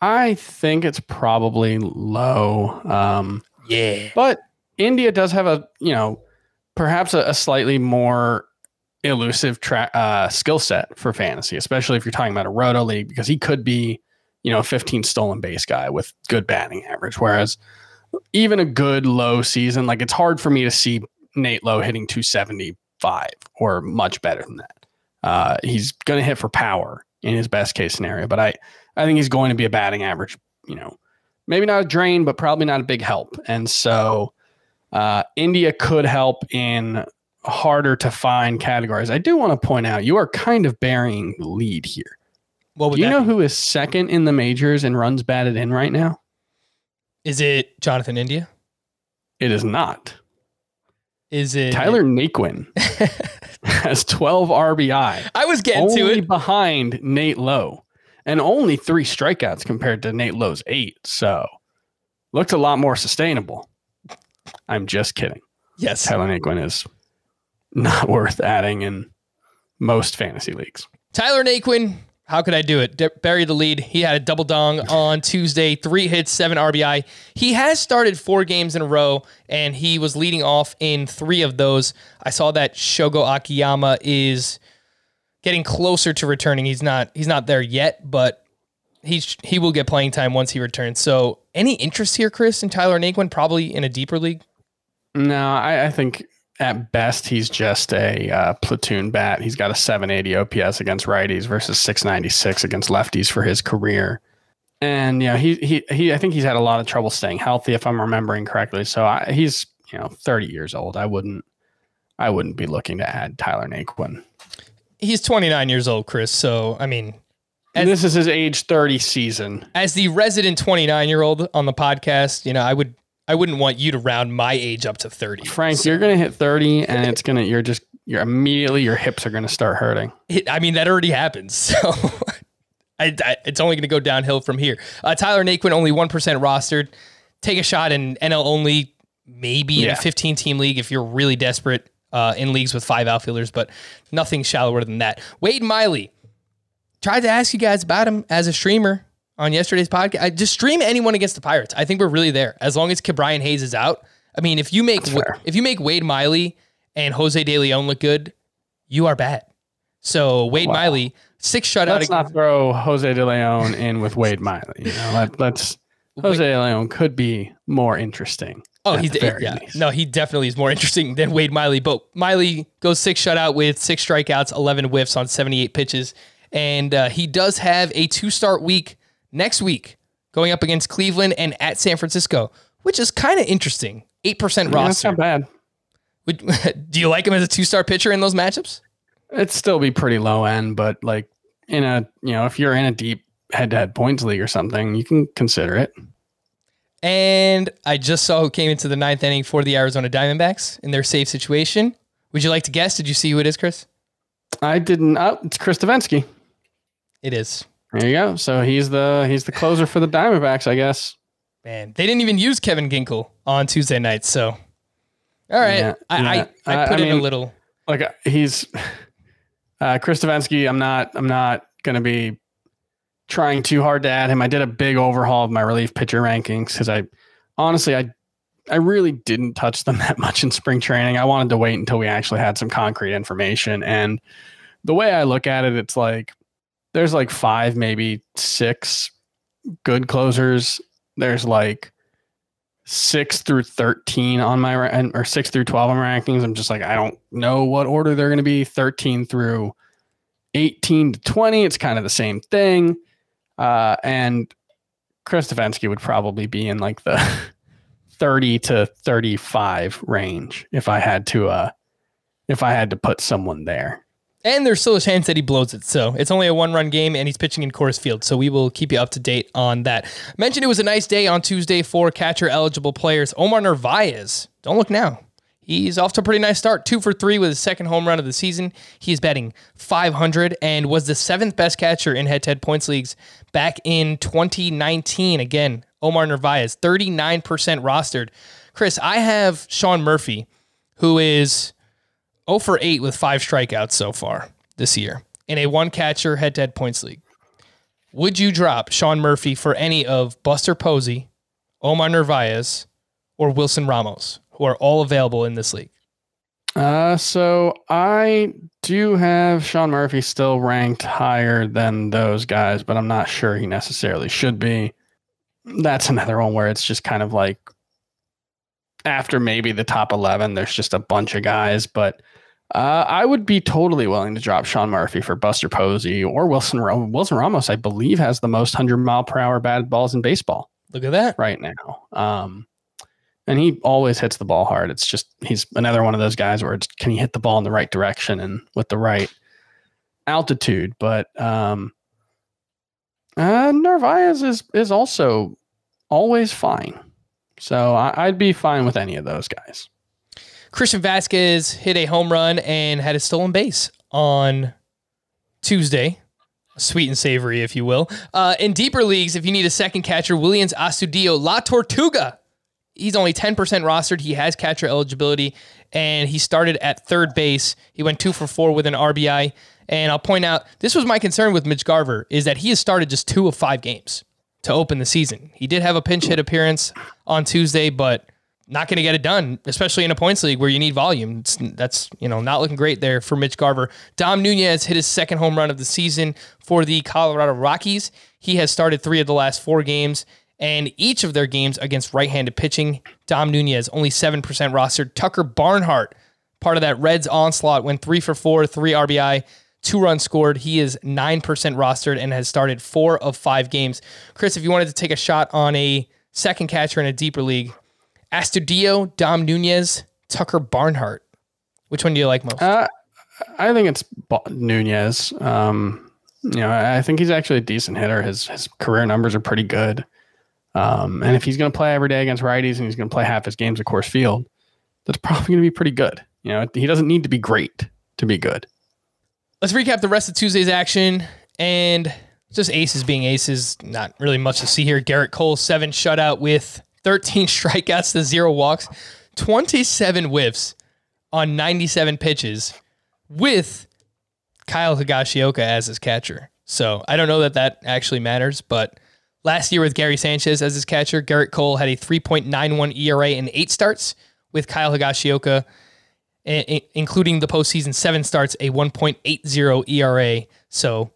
I think it's probably Lowe. Um Yeah. But India does have a, you know, perhaps a, a slightly more elusive tra- uh, skill set for fantasy, especially if you're talking about a roto league, because he could be, you know, a 15 stolen base guy with good batting average. Whereas even a good Lowe season, like it's hard for me to see Nate Lowe hitting 275 or much better than that. Uh, he's going to hit for power in his best case scenario, but I, I think he's going to be a batting average, you know, maybe not a drain, but probably not a big help. And so uh, India could help in harder to find categories. I do want to point out you are kind of burying the lead here. What Do you know be? who is second in the majors and runs batted in right now? Is it Jonathan India? It is not. Is it Tyler [LAUGHS] Naquin has 12 RBI, I was getting to it. behind Nate Lowe, and only three strikeouts compared to Nate Lowe's eight. So looked a lot more sustainable. I'm just kidding. Yes. Tyler Naquin is not [LAUGHS] worth adding in most fantasy leagues. Tyler Naquin, how could I do it? De- bury the lead. He had a double dong on Tuesday, three hits, seven RBI. He has started four games in a row, and he was leading off in three of those. I saw that Shogo Akiyama is getting closer to returning. He's not he's not there yet, but he's he will get playing time once he returns. So, any interest here, Chris, in Tyler Naquin? Probably in a deeper league. No, I, I think at best he's just a uh, platoon bat. He's got a 780 OPS against righties versus 696 against lefties for his career. And yeah, he he he. I think he's had a lot of trouble staying healthy, if I'm remembering correctly. So I, he's you know 30 years old. I wouldn't I wouldn't be looking to add Tyler Naquin. He's 29 years old, Chris. So, I mean, And this is his age 30 season. as the resident 29 year old on the podcast, you know, I would I wouldn't want you to round my age up to 30. Frank, you're gonna hit 30, and it's gonna you're just you're immediately your hips are gonna start hurting. It, I mean, that already happens. [LAUGHS] So I, I, it's only going to go downhill from here. Uh, Tyler Naquin only one percent rostered. Take a shot in NL only, maybe in a 15 team league if you're really desperate uh, in leagues with five outfielders, but nothing shallower than that. Wade Miley tried to ask you guys about him as a streamer on yesterday's podcast. I just stream anyone against the Pirates. I think we're really there as long as Ke'Bryan Hayes is out. I mean, if you make if you make Wade Miley and Jose De Leon look good, you are bad. So Wade Wow. Miley six shutout. Let's not throw Jose De Leon in with Wade Miley. You know, let, let's Jose De Leon could be more interesting. Oh, he's yeah. least. No, he definitely is more interesting than Wade Miley. But Miley goes six shutout with six strikeouts, eleven whiffs on seventy-eight pitches, and uh, he does have a two-start week next week, going up against Cleveland and at San Francisco, which is kind of interesting. Eight percent Yeah, that's not bad. Would, [LAUGHS] do you like him as a two-star pitcher in those matchups? It'd still be pretty low end, but like in a you know, if you're in a deep head to head points league or something, you can consider it. And I just saw who came into the ninth inning for the Arizona Diamondbacks in their safe situation. Would you like to guess? Did you see who it is, Chris? I didn't oh, it's Chris Devenski. It is. There you go. So he's the he's the closer for the Diamondbacks, I guess. Man, they didn't even use Kevin Ginkel on Tuesday night. So, all right, Yeah, I, yeah. I I put I in a little. like uh, he's uh Chris Devenski, I'm not I'm not gonna be trying too hard to add him. I did a big overhaul of my relief pitcher rankings because I honestly I I really didn't touch them [LAUGHS] that much in spring training. I wanted to wait until we actually had some concrete information. And the way I look at it, it's like there's like five, maybe six good closers. There's like six through 13 on my or six through 12 on my rankings. I'm just like, I don't know what order they're going to be 13 through 18 to 20. It's kind of the same thing. Uh, and Chris Devenski would probably be in like the [LAUGHS] 30 to 35 range if I had to, uh, if I had to put someone there. And there's still a chance that he blows it. So it's only a one run game and he's pitching in Coors Field. So we will keep you up to date on that. Mentioned it was a nice day on Tuesday for catcher eligible players. Omar Narvaez, don't look now. He's off to a pretty nice start. Two for three with his second home run of the season. He's batting 500 and was the seventh best catcher in head to head points leagues back in 2019. Again, Omar Narvaez, 39% rostered. Chris, I have Sean Murphy, who is 0 for 8 with five strikeouts so far this year in a one catcher head to head points league. Would you drop Sean Murphy for any of Buster Posey, Omar Narvaez, or Wilson Ramos, who are all available in this league? Uh, so I do have Sean Murphy still ranked higher than those guys, but I'm not sure he necessarily should be. That's another one where it's just kind of like after maybe the top 11, there's just a bunch of guys, but uh, I would be totally willing to drop Sean Murphy for Buster Posey or Wilson Ra- Wilson Ramos. I believe has the most hundred mile per hour bad balls in baseball Look at that. right now. Um, and he always hits the ball hard. It's just he's another one of those guys where it's can he hit the ball in the right direction and with the right altitude. But um, uh, Narvaez is is also always fine. So I, I'd be fine with any of those guys. Christian Vasquez hit a home run and had a stolen base on Tuesday. Sweet and savory, if you will. Uh, in deeper leagues, if you need a second catcher, Willians Astudillo La Tortuga. He's only 10% rostered. He has catcher eligibility, and he started at third base. He went two for four with an RBI. And I'll point out, this was my concern with Mitch Garver, is that he has started just two of five games to open the season. He did have a pinch hit appearance on Tuesday, but not going to get it done, especially in a points league where you need volume. It's, that's you know not looking great there for Mitch Garver. Dom Nunez hit his second home run of the season for the Colorado Rockies. He has started three of the last four games, and each of their games against right-handed pitching. Dom Nunez only seven percent rostered. Tucker Barnhart, part of that Reds onslaught, went three for four, three RBI. Two runs scored. He is 9% rostered and has started four of five games. Chris, if you wanted to take a shot on a second catcher in a deeper league, Astudillo, Dom Nunez, Tucker Barnhart. Which one do you like most? Uh, I think it's Nunez. Um, you know, I I think he's actually a decent hitter. His his career numbers are pretty good. Um, and if he's going to play every day against righties and he's going to play half his games at Coors Field, that's probably going to be pretty good. You know, he doesn't need to be great to be good. Let's recap the rest of Tuesday's action and just aces being aces. Not really much to see here. Gerrit Cole seven shutout with 13 [LAUGHS] strikeouts to zero walks, 27 whiffs on 97 pitches with Kyle Higashioka as his catcher. So I don't know that that actually matters, but last year with Gary Sanchez as his catcher, Gerrit Cole had a 3.91 ERA in eight starts with Kyle Higashioka, including the postseason seven starts, a 1.80 ERA. So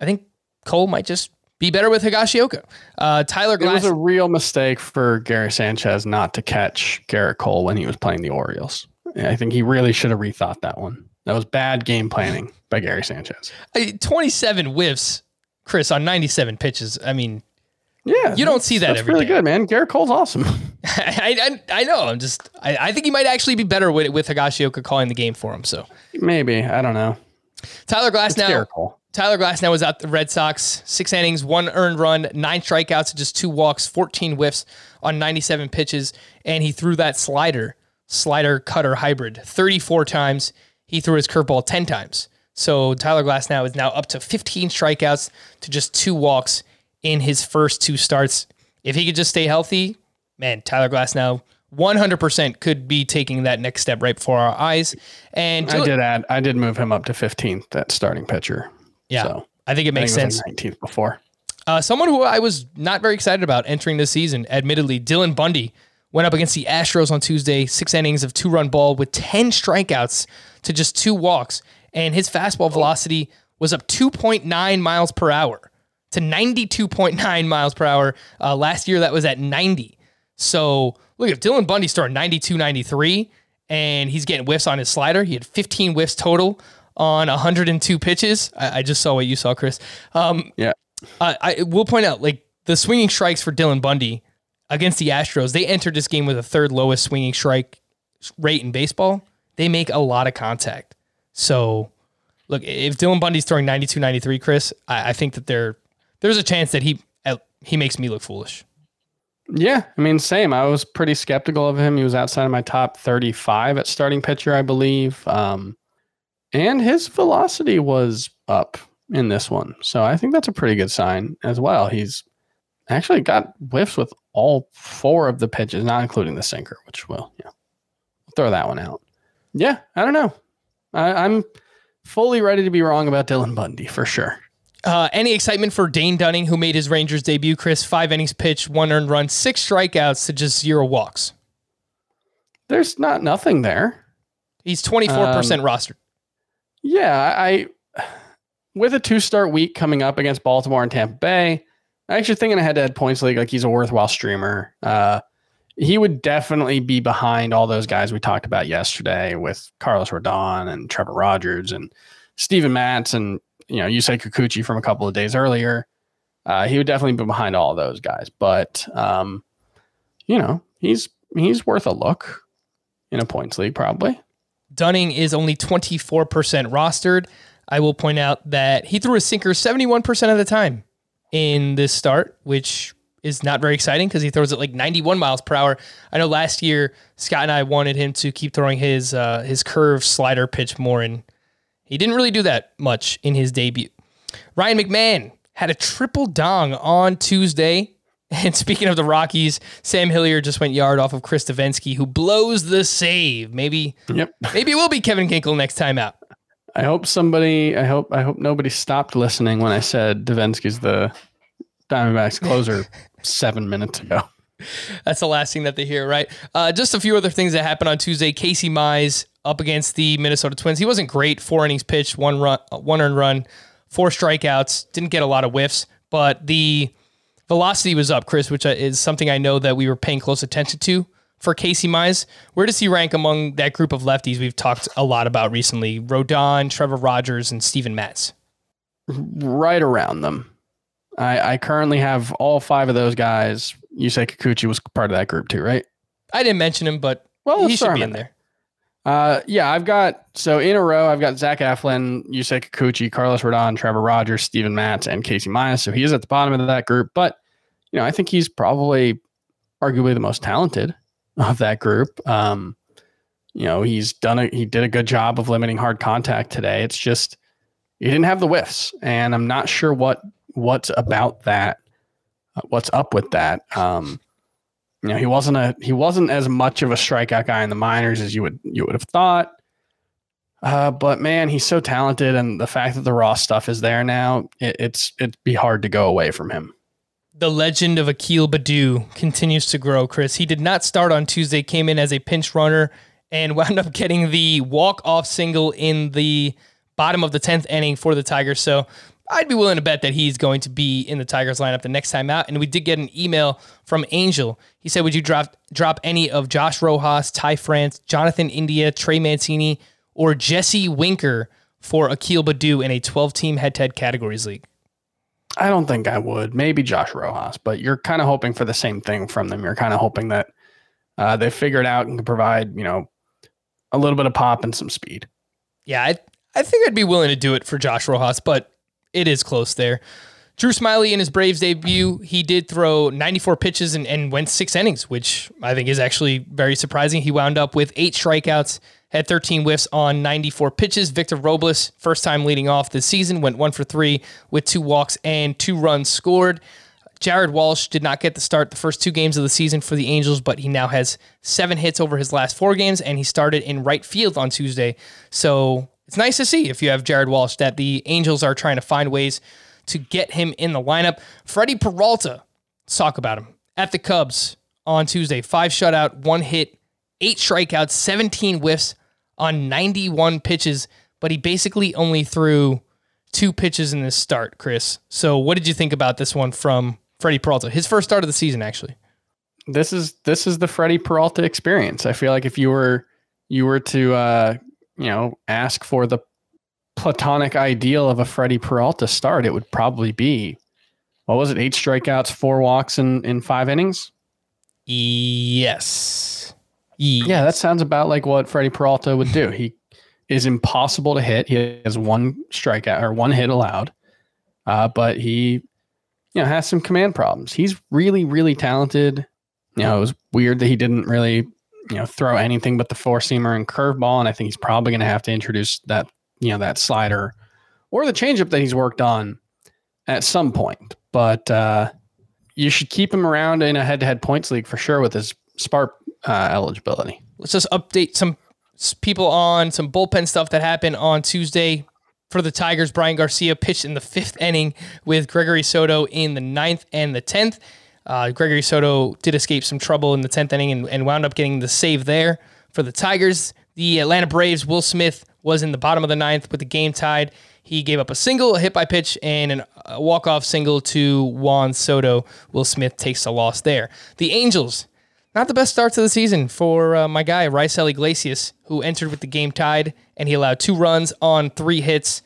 I think Cole might just be better with Higashioka. Uh, Tyler Glass. It was a real mistake for Gary Sanchez not to catch Gerrit Cole when he was playing the Orioles. I think he really should have rethought that one. That was bad game planning by Gary Sanchez. I- 27 whiffs, Chris, on 97 pitches. I mean, Yeah, You don't see that That's every really day. good, man. Gerrit Cole's awesome. [LAUGHS] [LAUGHS] I, I, I know. I'm just, I, I think he might actually be better with, with Higashioka calling the game for him. So Maybe I don't know. Tyler Glass It's now. Gerrit Cole. Tyler Glasnow was out the Red Sox. Six innings, one earned run, nine strikeouts, just two walks, 14 whiffs on 97 pitches. And he threw that slider, slider cutter hybrid 34 times. He threw his curveball 10 times. So Tyler Glasnow is now up to 15 strikeouts to just two walks in his first two starts. If he could just stay healthy, man, Tyler Glasnow 100% could be taking that next step right before our eyes. And I did add. I did move him up to 15th that starting pitcher. Yeah, So, I think it makes think it sense. like 19th before. Uh, someone who I was not very excited about entering this season, admittedly, Dylan Bundy went up against the Astros on Tuesday, six innings of two run ball with 10 strikeouts to just two walks. And his fastball velocity was up 2.9 miles per hour to 92.9 miles per hour. Uh, last year, that was at 90. So look, if Dylan Bundy throwing 92, 93, and he's getting whiffs on his slider, he had 15 whiffs total on 102 pitches. I, I just saw what you saw, Chris. Um, Yeah. uh, I will point out, like the swinging strikes for Dylan Bundy against the Astros, they entered this game with a third lowest swinging strike rate in baseball. They make a lot of contact. So, look, if Dylan Bundy's throwing 92, 93, Chris, I, I think that there there's a chance that he he makes me look foolish. Yeah, I mean, same. I was pretty skeptical of him. He was outside of my top 35 at starting pitcher, I believe. Um, and his velocity was up in this one. So I think that's a pretty good sign as well. He's actually got whiffs with all four of the pitches, not including the sinker, which will, yeah, throw that one out. Yeah, I don't know. I, I'm fully ready to be wrong about Dylan Bundy for sure. Uh, any excitement for Dane Dunning, who made his Rangers debut? Chris, five innings pitched, one earned run, six strikeouts to just zero walks. There's not nothing there. He's 24% rostered. Yeah, I with a two start week coming up against Baltimore and Tampa Bay, I actually think in a head to head points league, like he's a worthwhile streamer. Uh, he would definitely be behind all those guys we talked about yesterday with Carlos Rodon and Trevor Rogers and Steven Matz and you know you Yusei Kikuchi from a couple of days earlier. Uh, he would definitely be behind all those guys, but um, you know he's he's worth a look in a points league probably. Dunning is only 24% rostered. I will point out that he threw a sinker 71% of the time in this start, which is not very exciting because he throws it like 91 miles per hour. I know last year Scott and I wanted him to keep throwing his uh, his curve slider pitch more, and he didn't really do that much in his debut. Ryan McMahon had a triple dong on Tuesday. [LAUGHS] And speaking of the Rockies, Sam Hilliard just went yard off of Chris Devenski, who blows the save. Maybe Yep. Maybe it will be Kevin Ginkel next time out. I hope somebody. I hope. I hope nobody stopped listening when I said Devenski's the Diamondbacks closer [LAUGHS] seven minutes ago. That's the last thing that they hear, right? Uh, just a few other things that happened on Tuesday. Casey Mize up against the Minnesota Twins. He wasn't great. Four innings pitched, one run, uh, one earned run, four strikeouts. Didn't get a lot of whiffs, but the velocity was up, Chris, which is something I know that we were paying close attention to for Casey Mize. Where does he rank among that group of lefties we've talked a lot about recently? Rodon, Trevor Rogers, and Steven Matz. Right around them. I, I currently have all five of those guys. Yusei Kikuchi was part of that group too, right? I didn't mention him, but Well, he should be in there. Uh, yeah, I've got so in a row. I've got Zach Eflin, Yusei Kikuchi, Carlos Rodon, Trevor Rogers, Steven Matz, and Casey Mize. So he is at the bottom of that group, but you know I think he's probably arguably the most talented of that group. Um, you know he's done a he did a good job of limiting hard contact today. It's just he didn't have the whiffs, and I'm not sure what what's about that, uh, what's up with that. Um, you know, he wasn't a he wasn't as much of a strikeout guy in the minors as you would you would have thought. Uh, but man, he's so talented, and the fact that the raw stuff is there now, it, it's it'd be hard to go away from him. The legend of Akil Baddoo continues to grow, Chris. He did not start on Tuesday, came in as a pinch runner and [LAUGHS] wound up getting the walk-off single in the bottom of the 10th inning for the Tigers. So I'd be willing to bet that he's going to be in the Tigers lineup the next time out. And we did get an email from Angel. He said, Would you drop drop any of Josh Rojas, Ty France, Jonathan India, Trey Mancini, or Jesse Winker for Akil Baddoo in a 12 team head to head categories league? I don't think I would. Maybe Josh Rojas, but you're kind of hoping for the same thing from them. You're kind of hoping that uh, they figure it out and can provide, you know, a little bit of pop and some speed. Yeah, I, I think I'd be willing to do it for Josh Rojas, but it is close there. Drew Smyly in his Braves debut, he did throw 94 pitches and, and went six innings, which I think is actually very surprising. He wound up with eight strikeouts had 13 whiffs on 94 pitches. Victor Robles, first time leading off this season, went one for three with two walks and two runs scored. Jared Walsh did not get the start the first two games of the season for the Angels, but he now has seven hits over his last four games, and he started in right field on Tuesday. So it's nice to see if you have Jared Walsh that the Angels are trying to find ways to get him in the lineup. Freddie Peralta, let's talk about him at the Cubs on Tuesday. Five shutout, one hit, eight strikeouts, 17 whiffs on 91 pitches, but he basically only threw two pitches in this start, Chris. So what did you think about this one from Freddie Peralta? His first start of the season, actually. This is this is the Freddie Peralta experience. I feel like if you were you were to uh, you know ask for the platonic ideal of a Freddie Peralta start, it would probably be what was it? Eight strikeouts, four walks in in five innings. Yes. Yeah, that sounds about like what Freddie Peralta would do. He is impossible to hit. He has one strikeout or one hit allowed, uh, but he, you know, has some command problems. He's really, really talented. You know, it was weird that he didn't really, you know, throw anything but the four seamer and curveball, and I think he's probably going to have to introduce that, you know, that slider or the changeup that he's worked on at some point. But uh, you should keep him around in a head-to-head points league for sure with his spark uh, eligibility. Let's just update some people on some bullpen stuff that happened on Tuesday for the Tigers. Bryan Garcia pitched in the fifth inning with Gregory Soto in the ninth and the tenth. Uh, Gregory Soto did escape some trouble in the tenth inning and, and wound up getting the save there for the Tigers. The Atlanta Braves, Will Smith was in the bottom of the ninth with the game tied. He gave up a single, a hit by pitch, and a walk-off single to Juan Soto. Will Smith takes the loss there. The Angels not the best start to the season for uh, my guy, Raisel Iglesias, who entered with the game tied and he allowed two runs on three hits.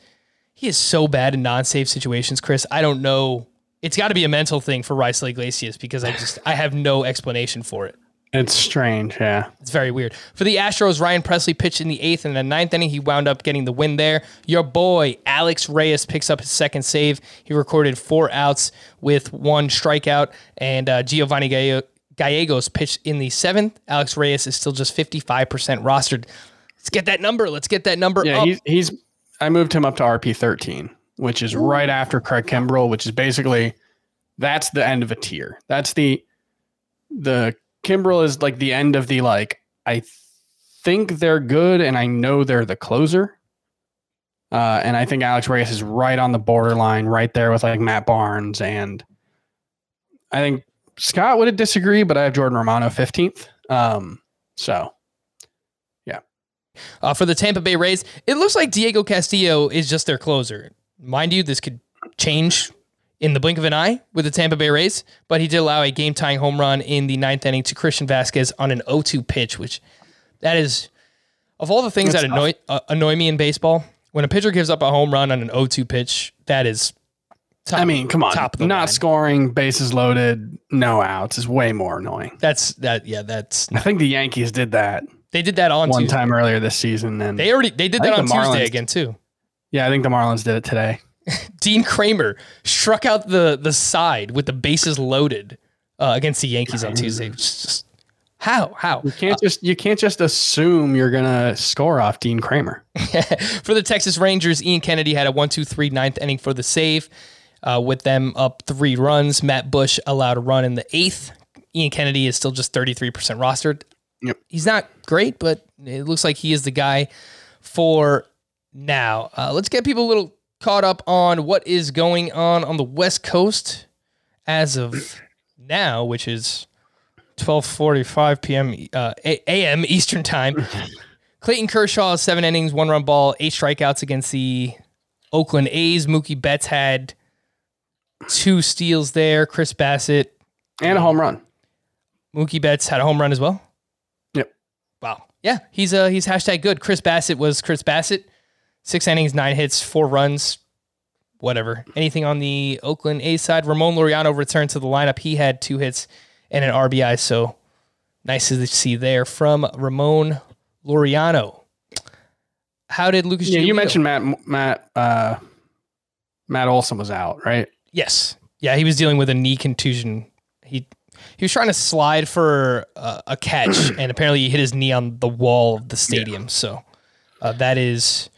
He is so bad in non save situations, Chris. I don't know. It's got to be a mental thing for Raisel Iglesias because I just I have no explanation for it. It's strange, yeah. It's very weird. For the Astros, Ryan Pressly pitched in the eighth and the ninth inning. He wound up getting the win there. Your boy, Alex Reyes, picks up his second save. He recorded four outs with one strikeout, and uh, Giovanni Gallo, Gallegos pitched in the seventh. Alex Reyes is still just 55% rostered. Let's get that number. Let's get that number yeah, up. He's, he's, I moved him up to RP 13, which is Ooh. right after Craig Kimbrel, which is basically, that's the end of a tier. That's the, the Kimbrel is like the end of the, like, I think they're good and I know they're the closer. Uh, and I think Alex Reyes is right on the borderline, right there with like Matt Barnes. And I think Scott would disagree, but I have Jordan Romano 15th. Um, so, yeah. Uh, for the Tampa Bay Rays, it looks like Diego Castillo is just their closer. Mind you, this could change in the blink of an eye with the Tampa Bay Rays, but he did allow a game tying home run in the ninth inning to Christian Vasquez on an 0 2 pitch, which that is, of all the things That's that annoy, uh, annoy me in baseball, when a pitcher gives up a home run on an 0 2 pitch, that is Top, I mean, come on. Top not line. scoring, bases loaded, no outs is way more annoying. That's that. Yeah, that's. I think the Yankees did that. They did that on one Tuesday. time earlier this season, and they already they did that on Tuesday again too. Yeah, I think the Marlins did it today. [LAUGHS] Dean Kremer struck out the the side with the bases loaded uh, against the Yankees on Tuesday. Just, how how you can't uh, just you can't just assume you're gonna score off Dean Kremer. [LAUGHS] for the Texas Rangers, Ian Kennedy had a one two three ninth inning for the save. Uh, with them up three runs. Matt Bush allowed a run in the eighth. Ian Kennedy is still just 33% rostered. Yep. He's not great, but it looks like he is the guy for now. Uh, let's get people a little caught up on what is going on on the West Coast as of now, which is 12:45 p.m. Uh, a.m. Eastern time. [LAUGHS] Clayton Kershaw, seven innings, one run ball, eight strikeouts against the Oakland A's. Mookie Betts had two steals there. Chris Bassitt, And a home run. Mookie Betts had a home run as well. Yep. Wow. Yeah, he's uh he's hashtag good. Chris Bassitt was Chris Bassitt. Six innings, nine hits, four runs. Whatever. Anything on the Oakland A's side? Ramon Laureano returned to the lineup. He had two hits and an RBI. So nice to see there from Ramon Laureano. How did Lucas? Yeah, you mentioned Matt Matt uh, Matt Olson was out, right? Yes. Yeah, he was dealing with a knee contusion. He he was trying to slide for uh, a catch, [CLEARS THROAT] and apparently he hit his knee on the wall of the stadium. So uh, that is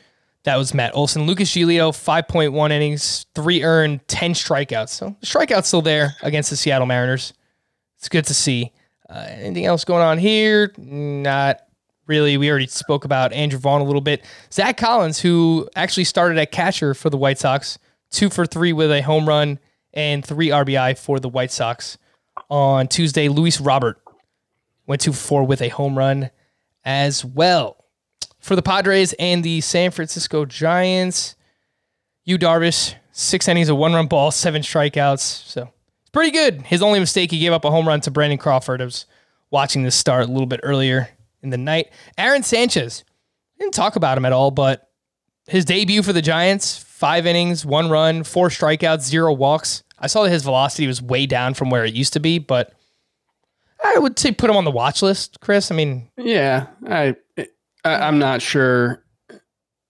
that was Matt Olson. Lucas Giolito, five point one innings, three earned, ten strikeouts. So the strikeouts still there against the Seattle Mariners. It's good to see. Uh, anything else going on here? Not really. We already spoke about Andrew Vaughn a little bit. Zack Collins, who actually started at catcher for the White Sox, two for three with a home run and three RBI for the White Sox on Tuesday. Luis Robert went two for four with a home run as well. For the Padres and the San Francisco Giants, Yu Darvish, six innings, a one run ball, seven strikeouts. So it's pretty good. His only mistake, he gave up a home run to Brandon Crawford. I was watching this start a little bit earlier in the night. Aaron Sanchez, didn't talk about him at all, but his debut for the Giants, five innings, one run, four strikeouts, zero walks. I saw that his velocity was way down from where it used to be, but I would say put him on the watch list, Chris. I mean, Yeah, I, I I'm not sure.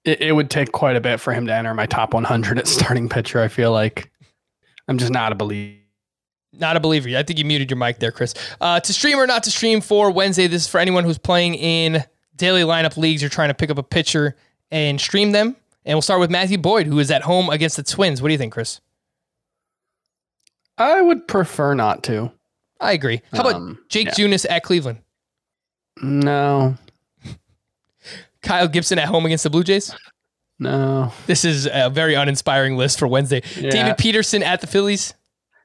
It, it would take quite a bit for him to enter my top 100 at starting pitcher. I feel like I'm just not a believer. not a believer. I think you muted your mic there, Chris. Uh, to stream or not to stream for Wednesday, this is for anyone who's playing in daily lineup leagues or trying to pick up a pitcher and stream them. And we'll start with Matthew Boyd, who is at home against the Twins. What do you think, Chris? I would prefer not to. I agree. How about Um, Jake yeah. Junis at Cleveland? No, [LAUGHS] Kyle Gibson at home against the Blue Jays? no. This is a very uninspiring list for Wednesday. Yeah. David Peterson at the Phillies.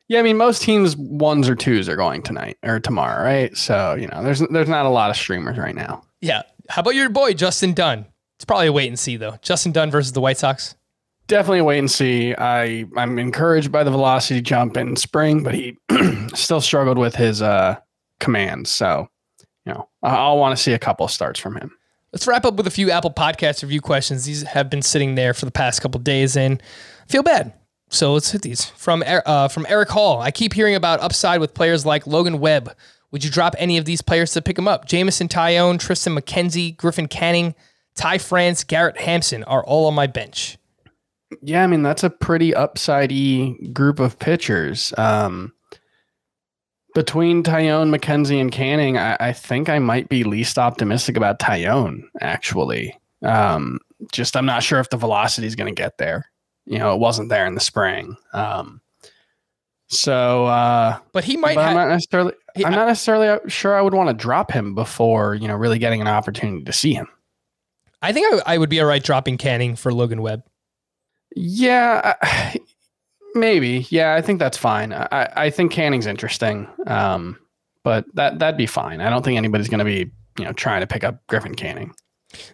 Yeah, I mean most teams ones or twos are going tonight or tomorrow, right? So you know, there's there's not a lot of streamers right now. Yeah. How about your boy, Justin Dunn? It's probably a wait and see, though. Justin Dunn versus the White Sox. Definitely a wait and see. I I'm encouraged by the velocity jump in spring, but he [CLEARS THROAT] still struggled with his uh commands. So you know, I'll want to see a couple starts from him. Let's wrap up with a few Apple Podcast review questions. These have been sitting there for the past couple days and I feel bad. So let's hit these from uh, from Eric Hall. I keep hearing about upside with players like Logan Webb. Would you drop any of these players to pick them up? Jameson Taillon, Triston McKenzie, Griffin Canning, Ty France, Garrett Hampson are all on my bench. Yeah, I mean that's a pretty upsidey group of pitchers. Um, between Taillon, McKenzie, and Canning, I, I think I might be least optimistic about Taillon. Actually, um, just I'm not sure if the velocity is going to get there. You know, it wasn't there in the spring. Um, so, uh, But he might but I'm not necessarily. He- I'm not necessarily sure I would want to drop him before you know really getting an opportunity to see him. I think I, I would be all right dropping Canning for Logan Webb. Yeah, I- maybe. Yeah, I think that's fine. I, I think Canning's interesting, um, but that that'd be fine. I don't think anybody's going to be you know trying to pick up Griffin Canning.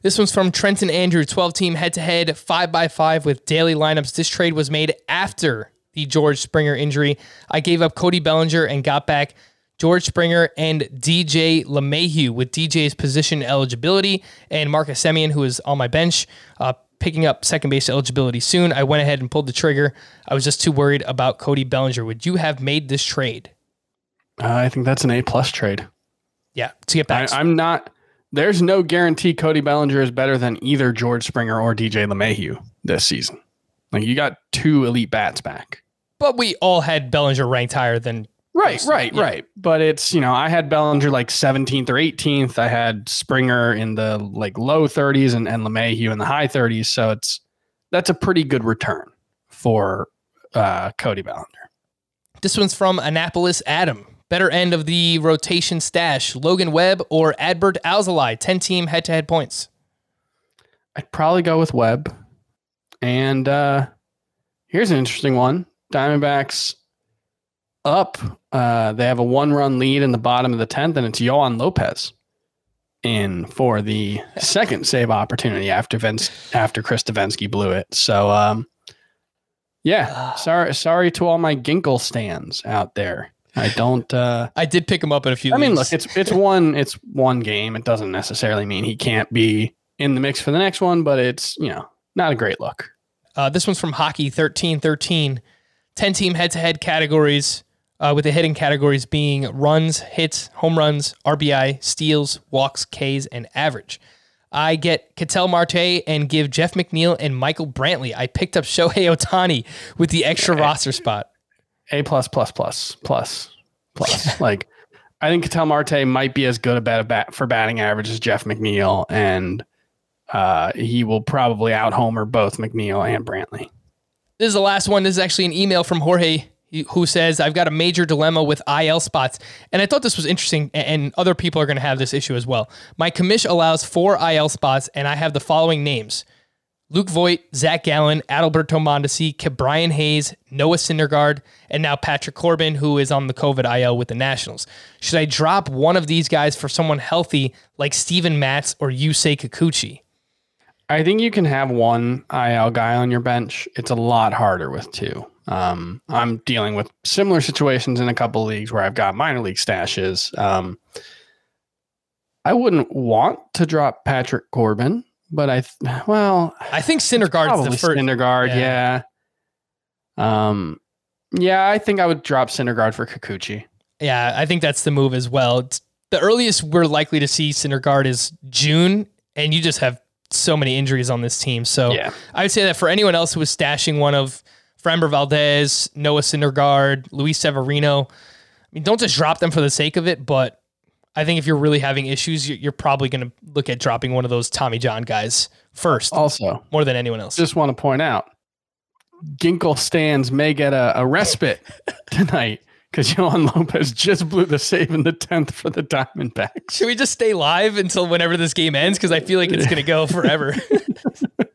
This one's from Trenton Andrew, 12 team head to head, 5 by 5 with daily lineups. This trade was made after the George Springer injury. I gave up Cody Bellinger and got back George Springer and DJ LeMahieu with DJ's position eligibility and Marcus Semien, who is on my bench, uh, picking up second base eligibility soon. I went ahead and pulled the trigger. I was just too worried about Cody Bellinger. Would you have made this trade? Uh, I think that's an A plus trade. Yeah, to get I, back. I'm not. There's no guarantee Cody Bellinger is better than either George Springer or DJ LeMahieu this season. Like you got two elite bats back. but we all had Bellinger ranked higher than Right, right, Yeah. right. But it's, you know, I had Bellinger like 17th or 18th. I had Springer in the like low 30s and, and LeMahieu in the high 30s. So it's that's a pretty good return for uh, Cody Bellinger. This one's from Annapolis Adam. Better end of the rotation stash, Logan Webb or Adbert Alzolay, 10 team head to head points. I'd probably go with Webb. And uh, here's an interesting one Diamondbacks up. Uh, they have a one run lead in the bottom of the 10th, and it's Yoan Lopez in for the second save opportunity after Vince, after Chris Devenski blew it. So, um, yeah, sorry, sorry to all my Ginkel stands out there. I don't. Uh, I did pick him up in a few. I mean, look, it's it's one it's one game. It doesn't necessarily mean he can't be in the mix for the next one, but it's you know not a great look. Uh, this one's from Hockey 13 13. 10 team head to head categories, uh, with the hitting categories being runs, hits, home runs, RBI, steals, walks, Ks, and average. I get Ketel Marte and give Jeff McNeil and Michael Brantley. I picked up Shohei Ohtani with the extra roster spot. A plus plus plus plus plus. [LAUGHS] like I think Ketel Marte might be as good a bat, bat for batting average as Jeff McNeil, and uh, he will probably out homer both McNeil and Brantley. This is the last one. This is actually an email from Jorge who says, I've got a major dilemma with IL spots. And I thought this was interesting, and other people are going to have this issue as well. My commish allows four IL spots, and I have the following names Luke Voit, Zac Gallen, Adalberto Mondesi, Brian Hayes, Noah Syndergaard, and now Patrick Corbin, who is on the COVID IL with the Nationals. Should I drop one of these guys for someone healthy like Steven Matz or Yusei Kikuchi? I think you can have one IL guy on your bench. It's a lot harder with two. Um, I'm dealing with similar situations in a couple leagues where I've got minor league stashes. Um, I wouldn't want to drop Patrick Corbin, but I, th- well, I think Syndergaard's probably the first. Syndergaard, yeah. yeah. Um, yeah, I think I would drop Syndergaard for Kikuchi. Yeah, I think that's the move as well. It's- the earliest we're likely to see Syndergaard is June, and you just have so many injuries on this team. So Yeah. I would say that for anyone else who was stashing one of Framber Valdez, Noah Syndergaard, Luis Severino, I mean, don't just drop them for the sake of it. But I think if you're really having issues, you're, probably going to look at dropping one of those Tommy John guys first, Also, more than anyone else. just want to point out, Ginkel stands may get a, a respite [LAUGHS] tonight because Yoan Lopez just blew the save in the tenth for the Diamondbacks. Should we just stay live until whenever this game ends? Because I feel like it's going to go forever. [LAUGHS]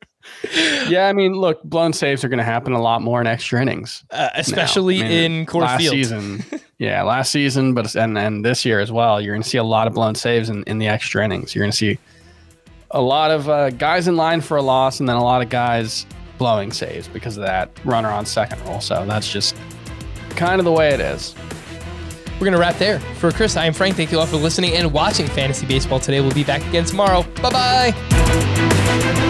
Yeah, I mean, look, blown saves are going to happen a lot more in extra innings, uh, especially. I mean, in Coors last Field. season. [LAUGHS] yeah, last season, but and and this year as well. You're going to see a lot of blown saves in, in the extra innings. You're going to see a lot of uh, guys in line for a loss, and then a lot of guys blowing saves because of that runner on second rule. So that's just kind of the way it is. We're going to wrap there. For Chris, I am Frank. Thank you all for listening and watching Fantasy Baseball today. We'll be back again tomorrow. Bye bye.